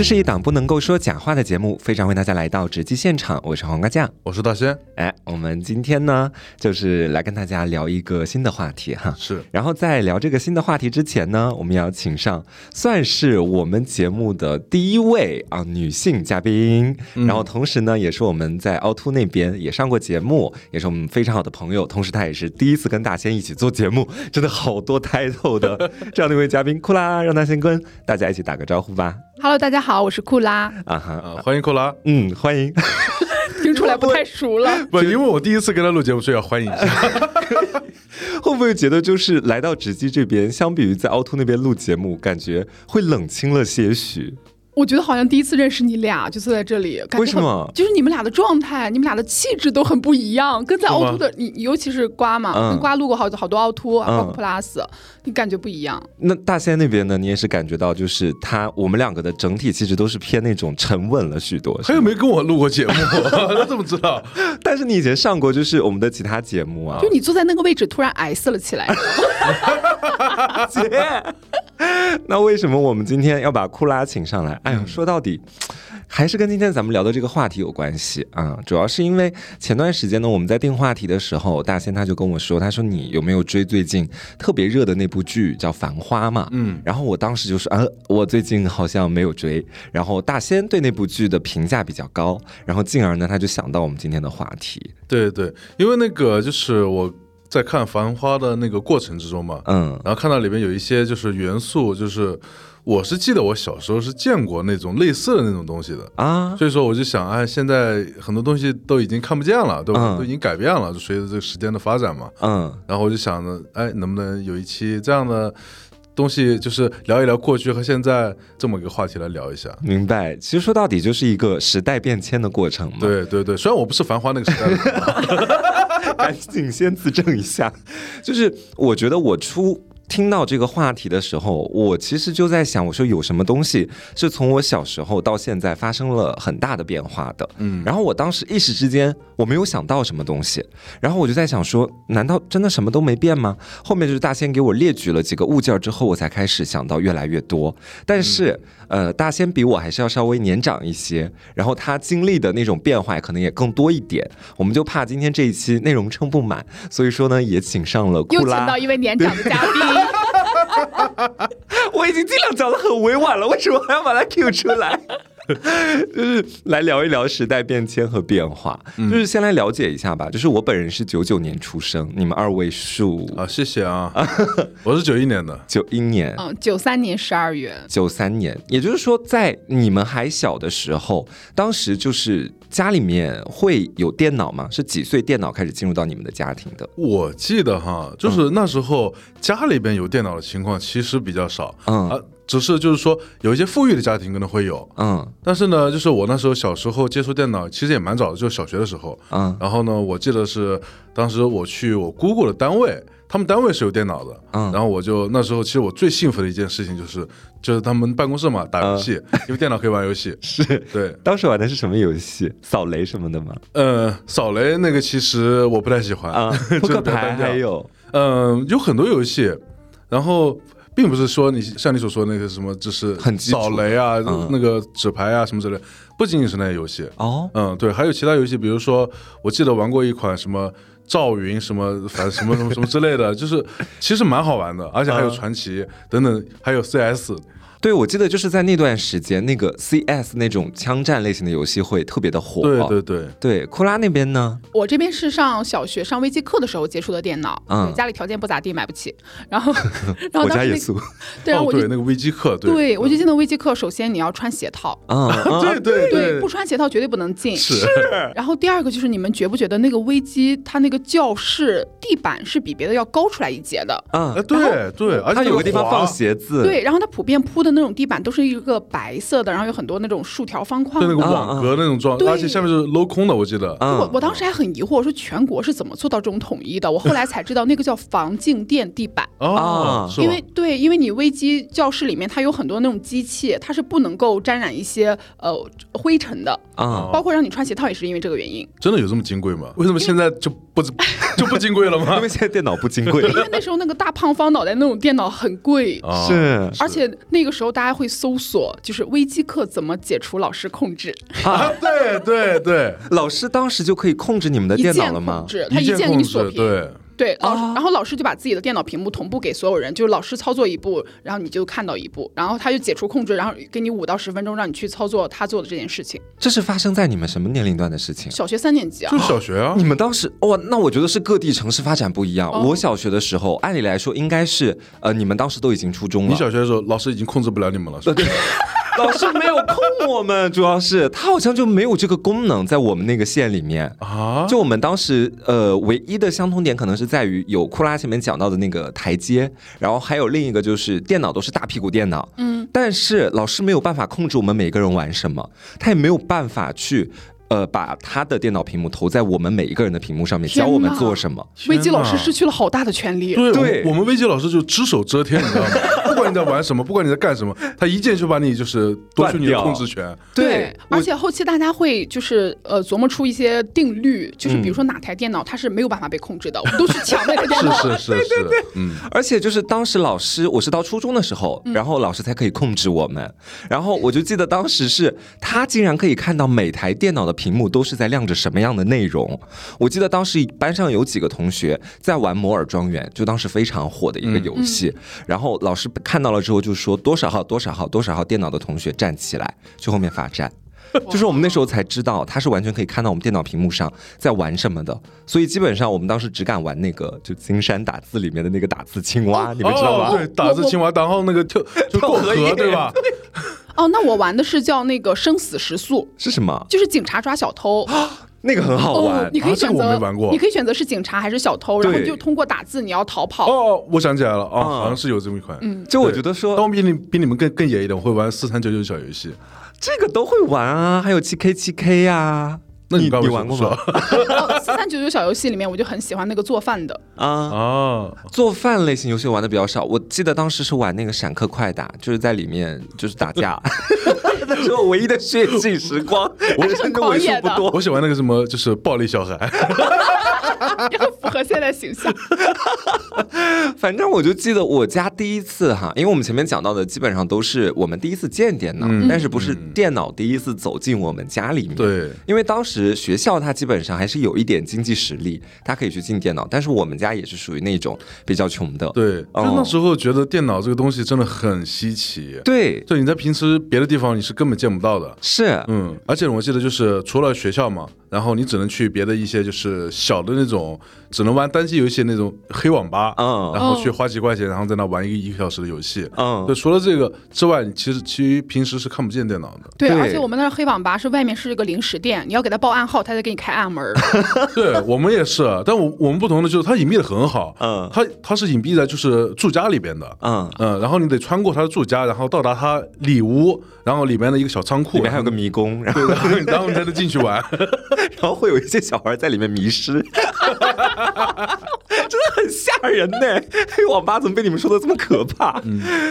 这是一档不能够说假话的节目，非常为大家来到直击现场，我是黄瓜酱。我是大仙，哎，我们今天呢，就是来跟大家聊一个新的话题哈。是然后在聊这个新的话题之前呢，我们要请上算是我们节目的第一位啊女性嘉宾，然后同时呢，也是我们在凹凸那边也上过节目，也是我们非常好的朋友，同时她也是第一次跟大仙一起做节目，真的好多 title 的这样的一位嘉宾，库拉，让她先跟大家一起打个招呼吧。Hello，大家好，我是库拉，啊哈，啊，欢迎库拉。嗯，欢迎。听出来不太熟了。不，因为我第一次跟他录节目，所以要欢迎一下。会不会觉得就是来到直击这边，相比于在凹凸那边录节目，感觉会冷清了些许？我觉得好像第一次认识你俩就坐在这里，感觉为什么就是你们俩的状态，你们俩的气质都很不一样，跟在凹凸的你，尤其是瓜嘛，嗯跟瓜录过好好多凹凸，嗯包括 Plus，你感觉不一样。那大仙那边呢？你也是感觉到，就是他我们两个的整体气质都是偏那种沉稳了许多。他又没跟我录过节目，他怎么知道？但是你以前上过就是我们的其他节目啊就，你坐在那个位置，突然 S 了起来。姐。那为什么我们今天要把库拉请上来？哎呀，说到底。还是跟今天咱们聊的这个话题有关系啊，主要是因为前段时间呢，我们在定话题的时候，大仙他就跟我说，他说你有没有追最近特别热的那部剧叫《繁花》嘛？嗯，然后我当时就说，啊，我最近好像没有追。然后大仙对那部剧的评价比较高，然后进而呢，他就想到我们今天的话题。对对，因为那个就是我在看《繁花》的那个过程之中嘛，嗯然后看到里面有一些就是元素，就是我是记得我小时候是见过那种类似的那种东西的。啊，所以说我就想，哎，现在很多东西都已经看不见了，对吧？嗯都已经改变了，就随着这个时间的发展嘛。嗯然后我就想着，哎，能不能有一期这样的东西，就是聊一聊过去和现在这么一个话题来聊一下。明白。其实说到底就是一个时代变迁的过程嘛。，对对对，虽然我不是繁花那个时代的 赶紧先自证一下。就是我觉得我出。听到这个话题的时候，我其实就在想，我说有什么东西是从我小时候到现在发生了很大的变化的。嗯，然后我当时一时之间我没有想到什么东西，然后我就在想说，难道真的什么都没变吗？后面就是大仙给我列举了几个物件儿之后，我才开始想到越来越多。但是，呃，大仙比我还是要稍微年长一些，然后他经历的那种变化可能也更多一点。我们就怕今天这一期内容撑不满，所以说呢，也请上了又库拉请到。一位年长的嘉宾，我已经尽量讲的很委婉了，为什么还要把它 Q 出来？就是来聊一聊时代变迁和变化，就是先来了解一下吧。就是我本人是九九年出生，你们二位数啊，谢谢啊，我是九一年的，九一年。嗯，九三年十二月，九三年，也就是说，在你们还小的时候，当时就是家里面会有电脑吗？是几岁电脑开始进入到你们的家庭的？我记得哈，就是那时候家里边有电脑的情况其实比较少，嗯啊，只是就是说有一些富裕的家庭可能会有，嗯。但是呢，就是我那时候小时候接触电脑其实也蛮早的，就是小学的时候，嗯。然后呢，我记得是当时我去我姑姑的单位，他们单位是有电脑的，嗯。然后我就那时候其实我最幸福的一件事情就是就是他们办公室嘛打游戏，因为电脑可以玩游戏，是。对，当时玩的是什么游戏？扫雷什么的吗？呃，扫雷那个其实我不太喜欢。啊，扑就克牌有。嗯，有很多游戏，然后并不是说你像你所说的那些什么，就是很扫雷啊，嗯那个纸牌啊什么之类，不仅仅是那些游戏。哦，嗯，对，还有其他游戏，比如说我记得玩过一款什么赵云什么，反正什么什么什么之类的，就是其实蛮好玩的，而且还有嗯传奇 等等，还有 CS。对，我记得就是在那段时间，那个 CS 那种枪战类型的游戏会特别的火。对对对，对，库拉那边呢？我这边是上小学上微机课的时候接触的电脑，嗯家里条件不咋地，买不起。然后，然后我当时那家也素。对，然后哦我就对那个微机课，对对我就进到微机课，首先你要穿鞋套，嗯，对对对，不穿鞋套绝对不能进。是然后第二个就是你们觉不觉得那个微机它那个教室地板是比别的要高出来一截的？哎嗯，对对，而且它有个地方放鞋子。对，然后它普遍铺的那种地板都是一个白色的，然后有很多那种竖条方框对那个。网格那种状，对而且下面是镂空的，我记得。嗯，我我当时还很疑惑，我说全国是怎么做到这种统一的？我后来才知道那个叫防静电地板。哦啊，因为对，因为你微机教室里面它有很多那种机器，它是不能够沾染一些呃灰尘的，啊，包括让你穿鞋套也是因为这个原因。真的有这么金贵吗？为什么现在就不不 就不金贵了吗因为？现在电脑不金贵 因为那时候那个大胖方脑袋那种电脑很贵。啊是而且那个时候大家会搜索，就是微机课怎么解除老师控制，啊，对对对，老师当时就可以控制你们的电脑了吗控？制，他一键键给你，锁屏。对，对，老师，啊然后老师就把自己的电脑屏幕同步给所有人，就是老师操作一步，然后你就看到一步，然后他就解除控制，然后给你五到十分钟让你去操作他做的这件事情。这是发生在你们什么年龄段的事情？小学三年级啊就，是小学啊你，们当时哇，那我觉得是各地城市发展不一样。哦我小学的时候，按理来说应该是呃，你们当时都已经初中了。你小学的时候，老师已经控制不了你们了，是吧？老师没有控我们，主要是他好像就没有这个功能在我们那个县里面。啊，就我们当时呃，唯一的相通点可能是在于有库拉前面讲到的那个台阶，然后还有另一个就是电脑都是大屁股电脑，嗯，但是老师没有办法控制我们每个人玩什么，他也没有办法去。呃，把他的电脑屏幕投在我们每一个人的屏幕上面，教我们做什么。危机老师失去了好大的权利。对，对我我们危机老师就只手遮天，你知道吗？不管你在玩什么，不管你在干什么，他一键就把你就是夺取你的断掉控制权。对，而且后期大家会就是呃琢磨出一些定律，就是嗯比如说哪台电脑它是没有办法被控制的，我们都去抢那个电脑。是是是是，嗯，而且就是当时老师，我是到初中的时候，然后老师才可以控制我们。然后我就记得当时是他竟然可以看到每台电脑的屏幕都是在亮着什么样的内容。我记得当时班上有几个同学在玩摩尔庄园，就当时非常火的一个游戏。然后老师看到了之后就说多少号多少号多少号电脑的同学站起来，去后面罚站。就是我们那时候才知道，他是完全可以看到我们电脑屏幕上在玩什么的，所以基本上我们当时只敢玩那个就金山打字里面的那个打字青蛙，你们知道吧？哦对，打字青蛙，然后那个跳 就过河，对吧？哦，那我玩的是叫那个生死时速，是什么？就是警察抓小偷。那个很好玩。哦，你可以啊这个选择，我没玩过你可以选择是警察还是小偷，然后就通过打字你要逃跑。哦，我想起来了，哦，嗯好像是有这么一款。嗯，就我觉得但说我比你比你们更更野一点，我会玩四三九九小游戏。这个都会玩啊，还有七 K 七 K 呀。你那你你玩过吗？哦，四三九九小游戏里面，我就很喜欢那个做饭的。啊，哦，做饭类型游戏玩的比较少。我记得当时是玩那个闪客快打，就是在里面就是打架，那是我唯一的血性时光。我是很狂野的不多。我喜欢那个什么，就是暴力小孩。要符合现在形象。反正我就记得我家第一次哈，因为我们前面讲到的基本上都是我们第一次见电脑，嗯但是不是电脑第一次走进我们家里面。对，因为当时学校它基本上还是有一点经济实力，它可以去进电脑，但是我们家也是属于那种比较穷的。对，哦就那时候觉得电脑这个东西真的很稀奇。对，就你在平时别的地方你是根本见不到的。是，嗯，而且我记得就是除了学校嘛，然后你只能去别的一些就是小的那种只能玩单机游戏那种黑网吧，嗯然后去花几块钱，然后在那玩一个一个小时的游戏。嗯对，除了这个之外，你其实其实平时是看不见电脑的。对，对而且我们那儿黑网吧是外面是一个零食店，你要给他报暗号，他才给你开暗门。对我们也是，但我我们不同的就是它隐蔽的很好，嗯它它是隐蔽在就是住家里边的，嗯，嗯，然后你得穿过他的住家，然后到达他里屋，然后里面的一个小仓库，里面还有个迷宫，然后，然后才能进去玩。然后会有一些小孩在里面迷失，真的很吓人呢。黑网吧怎么被你们说的这么可怕？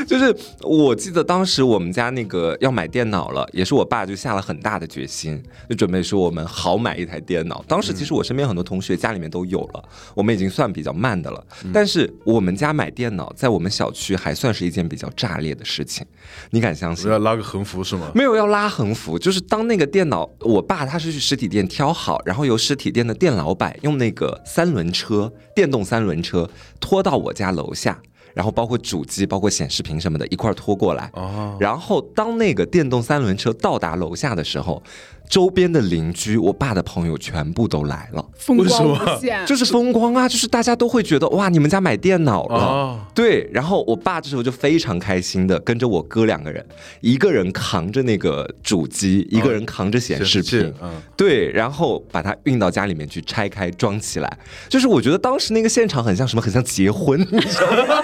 就是我记得当时我们家那个要买电脑了，也是我爸就下了很大的决心，就准备说我们好买一台电脑。当时其实我身边很多同学家里面都有了，我们已经算比较慢的了。但是我们家买电脑在我们小区还算是一件比较炸裂的事情，你敢相信我？要拉个横幅是吗？没有要拉横幅，就是当那个电脑，我爸他是去实体店挑好，然后由实体店的店老板用那个三轮车，电动三轮车拖到我家楼下，然后包括主机、包括显示屏什么的一块儿拖过来。哦，然后当那个电动三轮车到达楼下的时候，周边的邻居、我爸的朋友全部都来了，风光为什么无限，就是风光啊，就是大家都会觉得哇，你们家买电脑了。哦对，然后我爸这时候就非常开心的跟着我哥两个人，一个人扛着那个主机，一个人扛着显示屏，对，然后把它运到家里面去拆开装起来。就是我觉得当时那个现场很像什么，很像结婚，你知道吗？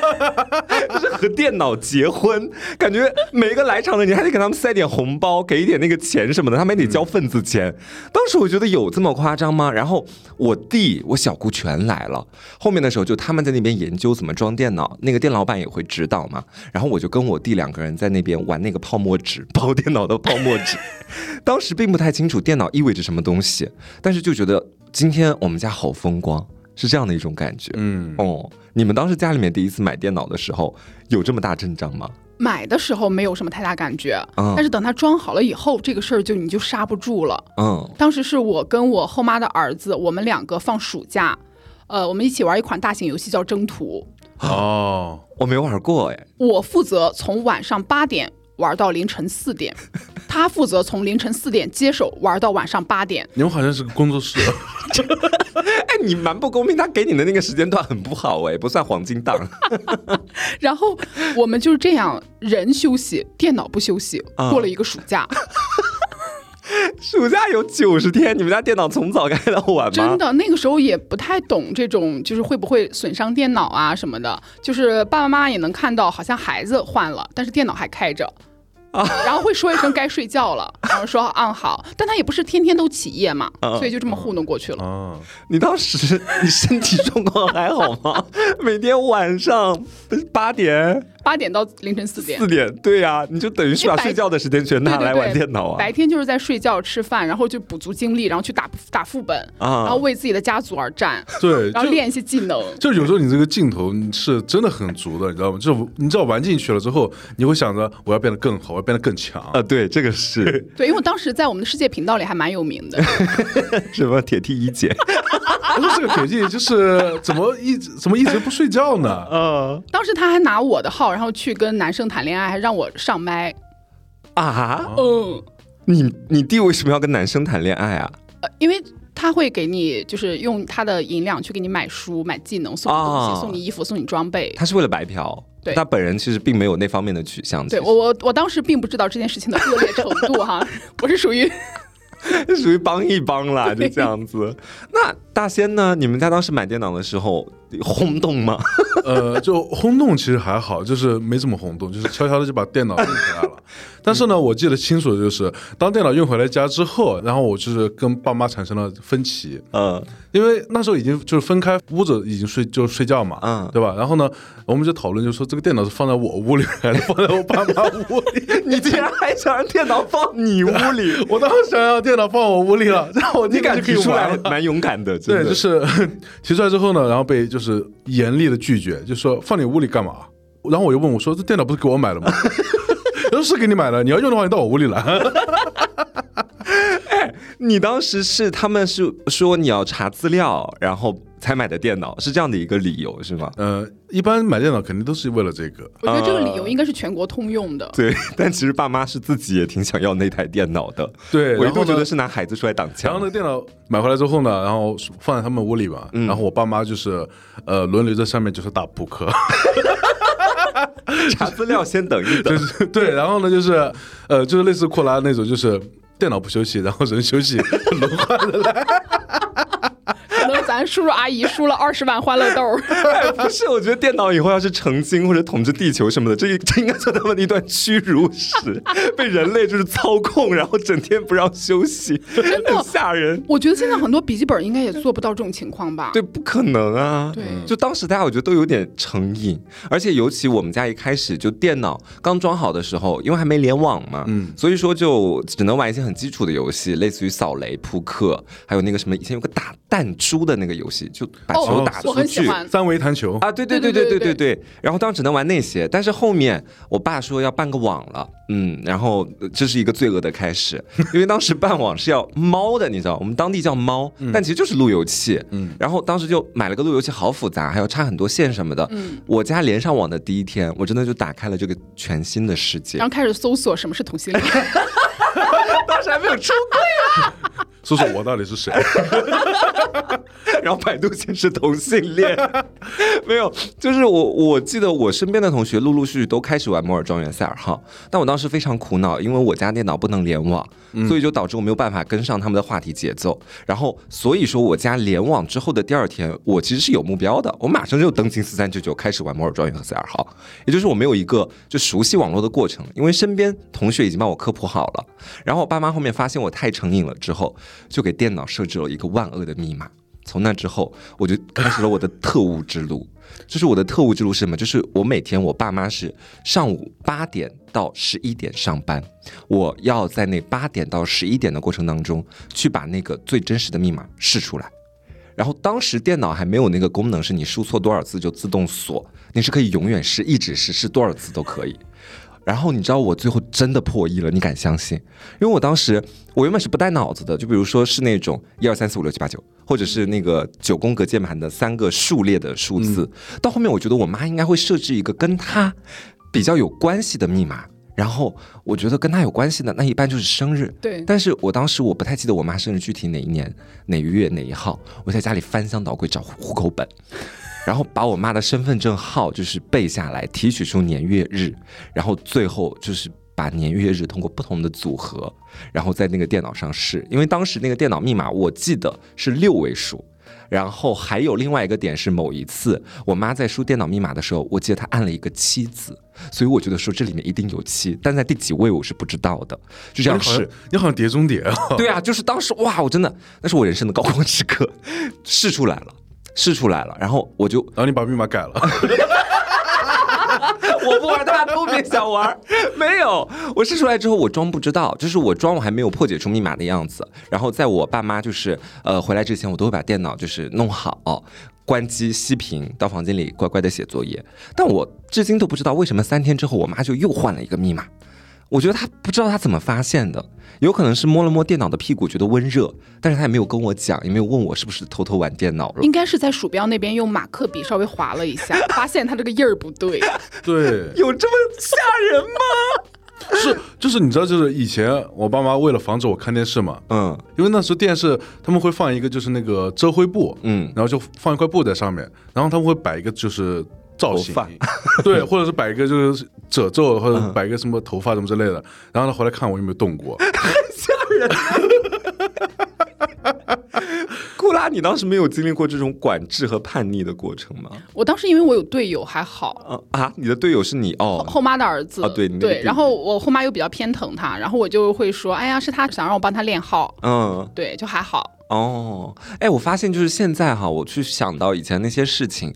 就是和电脑结婚，感觉每一个来场的你还得给他们塞点红包，给一点那个钱什么的，他们也得交份子钱。当时我觉得有这么夸张吗？然后我弟、我小姑全来了，后面的时候就他们在那边研究怎么装电脑，那个店老板也会指导嘛。然后我就跟我弟两个人在那边玩那个泡沫纸，包电脑的泡沫纸。当时并不太清楚电脑意味着什么东西，但是就觉得今天我们家好风光，是这样的一种感觉。嗯，哦，你们当时家里面第一次买电脑的时候，有这么大阵仗吗？买的时候没有什么太大感觉，嗯但是等它装好了以后，这个事儿就你就刹不住了。嗯当时是我跟我后妈的儿子，我们两个放暑假，呃，我们一起玩一款大型游戏叫《征途哦，我没玩过哎，》，我负责从晚上八点玩到凌晨四点，他负责从凌晨四点接手玩到晚上八点。你们好像是个工作室，哎，你蛮不公平，他给你的那个时间段很不好哎，不算黄金档。然后我们就是这样，人休息，电脑不休息，啊过了一个暑假，暑假有九十天，你们家电脑从早开到晚吗？真的那个时候也不太懂这种，就是会不会损伤电脑啊什么的。就是爸爸妈妈也能看到，好像孩子换了，但是电脑还开着。然后会说一声该睡觉了，然后说嗯好，但他也不是天天都起夜嘛，啊所以就这么糊弄过去了。啊，你当时你身体状况还好吗？每天晚上八点、八点到凌晨四点四，点，对呀、你就等于是把睡觉的时间全拿来玩电脑啊。白天就是在睡觉、吃饭，然后就补足精力，然后去打打副本，啊然后为自己的家族而战，对，然后练一些技能。就有时候你这个镜头是真的很足的，你知道吗？就是你知道玩进去了之后，你会想着我要变得更好，我要变得更强。啊，对，这个是 对，因为我当时在我们的世界频道里还蛮有名的，什么铁 T 一姐？我说这个铁镜 就是怎么一直怎么一直不睡觉呢？呃当时他还拿我的号，然后去跟男生谈恋爱，还让我上麦。啊，嗯，你你弟为什么要跟男生谈恋爱啊？呃，因为他会给你就是用他的银两去给你买书、买技能、送你东西、哦送你衣服、送你装备。他是为了白嫖，对他本人其实并没有那方面的取向。对我我我当时并不知道这件事情的恶劣程度哈，我是属于 属于帮一帮啦，就这样子。那大仙呢？你们家当时买电脑的时候轰动吗？呃，就轰动其实还好，就是没怎么轰动，就是悄悄的就把电脑运回来了。但是呢，我记得清楚的就是，当电脑运回来家之后，然后我就是跟爸妈产生了分歧，嗯因为那时候已经就是分开屋子，已经睡就睡觉嘛，嗯对吧？然后呢，我们就讨论，就说这个电脑是放在我屋里，还是放在我爸妈屋里？你竟然还想让电脑放 你屋里？我当时想要电脑放我屋里了，然后我你敢提出来。蛮勇敢的。真对，就是提出来之后呢，然后被就是严厉的拒绝，就说放你屋里干嘛？然后我又问我说：“这电脑不是给我买的吗？”他说：“是给你买的，你要用的话，你到我屋里来。你当时是他们是说你要查资料，然后才买的电脑，是这样的一个理由是吗”？呃，一般买电脑肯定都是为了这个。我觉得这个理由应该是全国通用的。对，但其实爸妈是自己也挺想要那台电脑的，对，我一度觉得是拿孩子出来挡枪然后那。个电脑买回来之后呢，然后放在他们屋里嘛，嗯然后我爸妈就是呃轮流在上面就是打扑克，查资料先等一等 就。是对，然后呢就是呃就是类似库拉那种，就是电脑不休息，然后人休息，轮换的来。叔叔阿姨输了二十万欢乐豆，哎，不是，我觉得电脑以后要是成精或者统治地球什么的，这这应该算他们的一段屈辱史，被人类就是操控，然后整天不让休息，很吓人。我觉得现在很多笔记本应该也做不到这种情况吧？对，不可能啊！对就当时大家我觉得都有点成瘾，而且尤其我们家一开始就电脑刚装好的时候，因为还没联网嘛，嗯所以说就只能玩一些很基础的游戏，类似于扫雷、扑克，还有那个什么以前有个打弹珠的那那个游戏，就把球打出去，三维弹球。啊，对对对对对对对。然后当时只能玩那些，但是后面我爸说要办个网了，嗯，然后这是一个罪恶的开始，因为当时办网是要猫的，你知道，我们当地叫猫，但其实就是路由器，嗯，然后当时就买了个路由器，好复杂，还要插很多线什么的，嗯，我家连上网的第一天，我真的就打开了这个全新的世界，然后开始搜索什么是同性恋，当时还没有出柜啊。说说我到底是谁？然后百度显示同性恋，没有，就是我我记得我身边的同学陆陆续续都开始玩摩尔庄园赛尔号，但我当时非常苦恼，因为我家电脑不能联网，所以就导致我没有办法跟上他们的话题节奏。然后所以说我家联网之后的第二天，我其实是有目标的，我马上就登进四三九九开始玩摩尔庄园和赛尔号，也就是我没有一个就熟悉网络的过程，因为身边同学已经帮我科普好了。然后我爸妈后面发现我太成瘾了之后，就给电脑设置了一个万恶的密码。从那之后，我就开始了我的特务之路。就是我的特务之路是什么？就是我每天我爸妈是上午八点到十一点上班，我要在那八点到十一点的过程当中去把那个最真实的密码试出来。然后当时电脑还没有那个功能，是你输错多少次就自动锁，你是可以永远试，一直试，试多少次都可以。然后你知道我最后真的破亿了，你敢相信？因为我当时我原本是不带脑子的，就比如说是那种一二三四五六七八九，或者是那个九宫格键盘的三个数列的数字。到后面我觉得我妈应该会设置一个跟她比较有关系的密码，然后我觉得跟她有关系的那一般就是生日。对，但是我当时我不太记得我妈生日具体哪一年哪月哪一号，我在家里翻箱倒柜找户口本。然后把我妈的身份证号就是背下来，提取出年月日，然后最后就是把年月日通过不同的组合，然后在那个电脑上试。因为当时那个电脑密码我记得是六位数，然后还有另外一个点是某一次我妈在输电脑密码的时候，我记得她按了一个七字，所以我觉得说这里面一定有七，但在第几位我是不知道的，就这样试。你好像碟中谍啊！对啊，就是当时哇，我真的那是我人生的高光时刻，试出来了。试出来了，然后我就，然后你把密码改了，我不玩，大家都别想玩。没有，我试出来之后，我装不知道，就是我装我还没有破解出密码的样子。然后在我爸妈就是呃回来之前，我都会把电脑就是弄好，关机熄屏，到房间里乖乖的写作业。但我至今都不知道为什么三天之后，我妈就又换了一个密码。我觉得他不知道他怎么发现的，有可能是摸了摸电脑的屁股，觉得温热，但是他也没有跟我讲，也没有问我是不是偷偷玩电脑了。应该是在鼠标那边用马克笔稍微划了一下，发现他这个印儿不对。对，有这么吓人吗？是，就是你知道，就是以前我爸妈为了防止我看电视嘛，嗯，因为那时候电视他们会放一个就是那个遮灰布，嗯，然后就放一块布在上面，然后他们会摆一个就是。造型，对，或者是摆一个就是褶皱，或者摆个什么头发什么之类的，然后他回来看我有没有动过，吓人。库拉，你当时没有经历过这种管制和叛逆的过程吗？我当时因为我有队友还好。啊，你的队友是你哦，后妈的儿子。啊，对对，然后我后妈又比较偏疼他，然后我就会说，哎呀，是他想让我帮他练号，嗯，对，就还好。哦。哎，我发现就是现在哈，我去想到以前那些事情。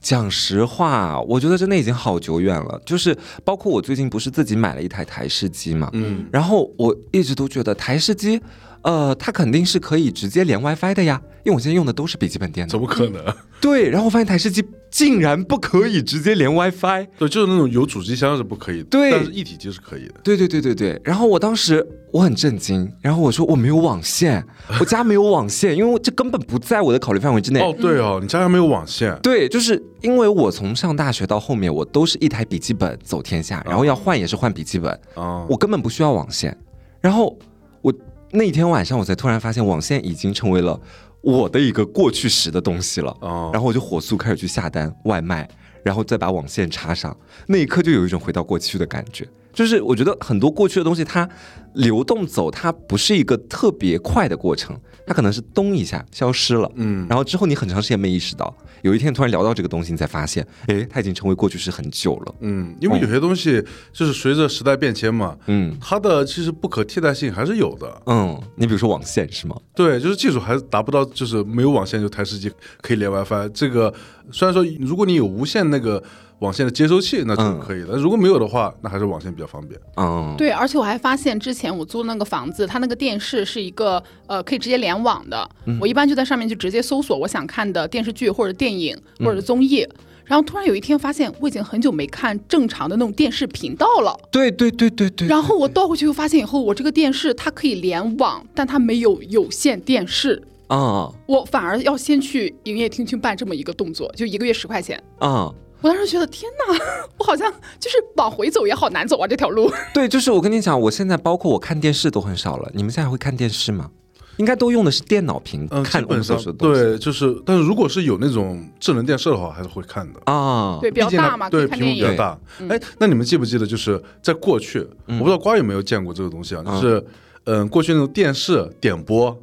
讲实话，我觉得真的已经好久远了。就是包括我最近不是自己买了一台台式机嘛，嗯，然后我一直都觉得台式机。呃，它肯定是可以直接连 WiFi 的呀，因为我现在用的都是笔记本电脑。怎么可能？对，然后我发现台式机竟然不可以直接连 WiFi。对，就是那种有主机箱是不可以的，对，但是一体机是可以的。对对对对对。然后我当时我很震惊，然后我说我没有网线，我家没有网线，因为这根本不在我的考虑范围之内。哦，对哦，你家还没有网线。对，就是因为我从上大学到后面，我都是一台笔记本走天下，然后要换也是换笔记本，我根本不需要网线。然后我。那天晚上，我才突然发现网线已经成为了我的一个过去时的东西了。然后我就火速开始去下单外卖，然后再把网线插上。那一刻就有一种回到过去的感觉。就是我觉得很多过去的东西，它流动走，它不是一个特别快的过程，它可能是咚一下消失了。嗯，然后之后你很长时间没意识到。有一天突然聊到这个东西，你才发现，哎，它已经成为过去式很久了。嗯，因为有些东西就是随着时代变迁嘛，嗯，它的其实不可替代性还是有的。嗯，你比如说网线是吗？对，就是技术还是达不到，就是没有网线就台式机可以连 WiFi。这个虽然说如果你有无线那个。网线的接收器那就可以了，如果没有的话，那还是网线比较方便。嗯，对，而且我还发现之前我租那个房子，它那个电视是一个呃可以直接联网的，我一般就在上面就直接搜索我想看的电视剧或者电影或者综艺，然后突然有一天发现我已经很久没看正常的那种电视频道了。对对对对对。然后我倒回去又发现以后，我这个电视它可以联网，但它没有有线电视。啊，我反而要先去营业厅去办这么一个动作，就一个月十块钱。啊。我当时觉得天哪，我好像就是往回走也好难走啊，这条路。对，就是我跟你讲，我现在包括我看电视都很少了。你们现在会看电视吗？应该都用的是电脑屏看我们所说的东西。对，就是，但是如果是有那种智能电视的话，还是会看的啊。对，比较大嘛，对，屏幕比较大。哎，那你们记不记得，就是在过去，我不知道瓜有没有见过这个东西啊？就是，嗯，过去那种电视点播。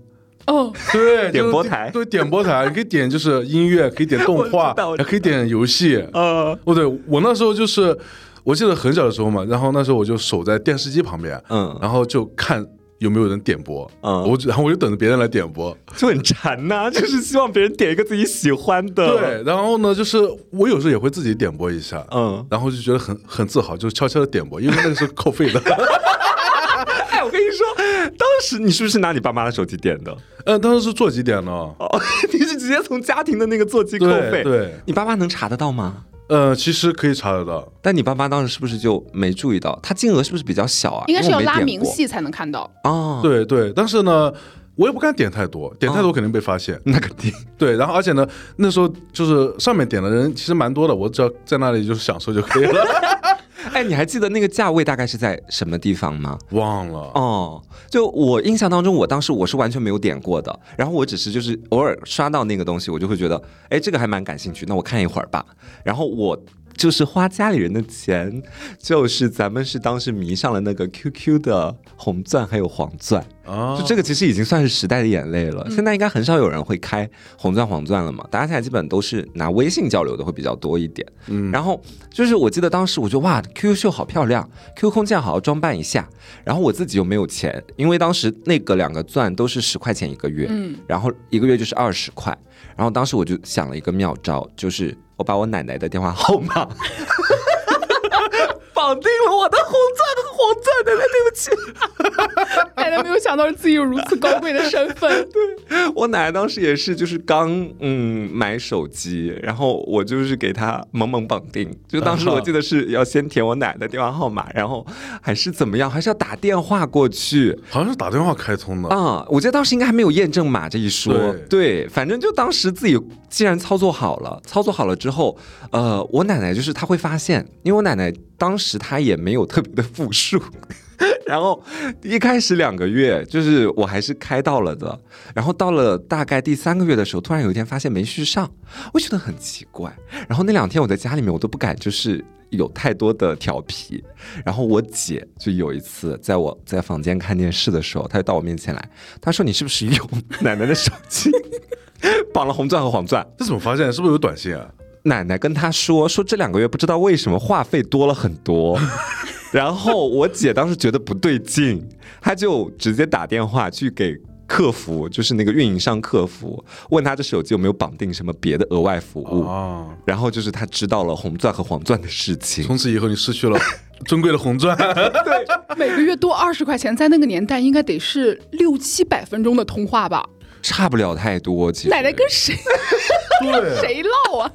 哦，对，点播台，对，点播台，你可以点就是音乐，可以点动画，还可以点游戏。呃，哦对，我那时候就是，我记得很小的时候嘛，然后那时候我就守在电视机旁边，嗯，然后就看有没有人点播，嗯，我然后我就等着别人来点播，就很馋呐，就是希望别人点一个自己喜欢的。对，然后呢，就是我有时候也会自己点播一下，嗯，然后就觉得很很自豪，就是悄悄的点播，因为那个是扣费的。你说，当时你是不是拿你爸妈的手机点的？嗯，当时是座机点的，哦，你是直接从家庭的那个座机扣费？对对，你爸妈能查得到吗？呃，其实可以查得到。但你爸妈当时是不是就没注意到？他金额是不是比较小啊？应该是要拉明细才能看到。哦。，对对，但是呢，我也不敢点太多，点太多肯定被发现。那肯定。对，然后而且呢，那时候就是上面点的人其实蛮多的，我只要在那里就是享受就可以了。哎，你还记得那个价位大概是在什么地方吗？忘了，哦，就我印象当中，我当时我是完全没有点过的，然后我只是就是偶尔刷到那个东西，我就会觉得，哎，这个还蛮感兴趣，那我看一会儿吧。然后我就是花家里人的钱，就是咱们是当时迷上了那个 QQ 的红钻还有黄钻，啊，就这个其实已经算是时代的眼泪了。现在应该很少有人会开红钻黄钻了嘛，大家现在基本都是拿微信交流的会比较多一点。嗯然后就是我记得当时我就哇，QQ 秀好漂亮，QQ 空间好好装扮一下。然后我自己又没有钱，因为当时那个两个钻都是十块钱一个月，嗯，然后一个月就是二十块。然后当时我就想了一个妙招，就是我把我奶奶的电话号码 绑定了我的红钻和黄钻，奶奶对不起。奶奶没有想到自己有如此高贵的身份。对我奶奶当时也是，就是刚嗯买手机，然后我就是给她猛猛绑定。就当时我记得是要先填我奶奶的电话号码，然后还是怎么样，还是要打电话过去好像是打电话开通的。啊、我记得当时应该还没有验证码这一说。对对，反正就当时自己既然操作好了，操作好了之后，呃，我奶奶就是她会发现，因为我奶奶当时她也没有特别的富庶。然后一开始两个月，就是我还是开到了的，然后到了大概第三个月的时候，突然有一天发现没续上，我觉得很奇怪。然后那两天我在家里面，我都不敢就是有太多的调皮。然后我姐就有一次在我在房间看电视的时候，她就到我面前来，她说：“你是不是用 奶奶的手机 绑了红钻和黄钻这怎么发现？是不是有短信啊？？”奶奶跟她说：“说这两个月不知道为什么话费多了很多。”然后我姐当时觉得不对劲，她就直接打电话去给客服，就是那个运营商客服，问他这手机有没有绑定什么别的额外服务。啊，然后就是她知道了红钻和黄钻的事情。从此以后你失去了 尊贵的红钻。对每个月多二十块钱，在那个年代应该得是六七百分钟的通话吧？差不了太多，其实奶奶跟谁对，谁唠啊？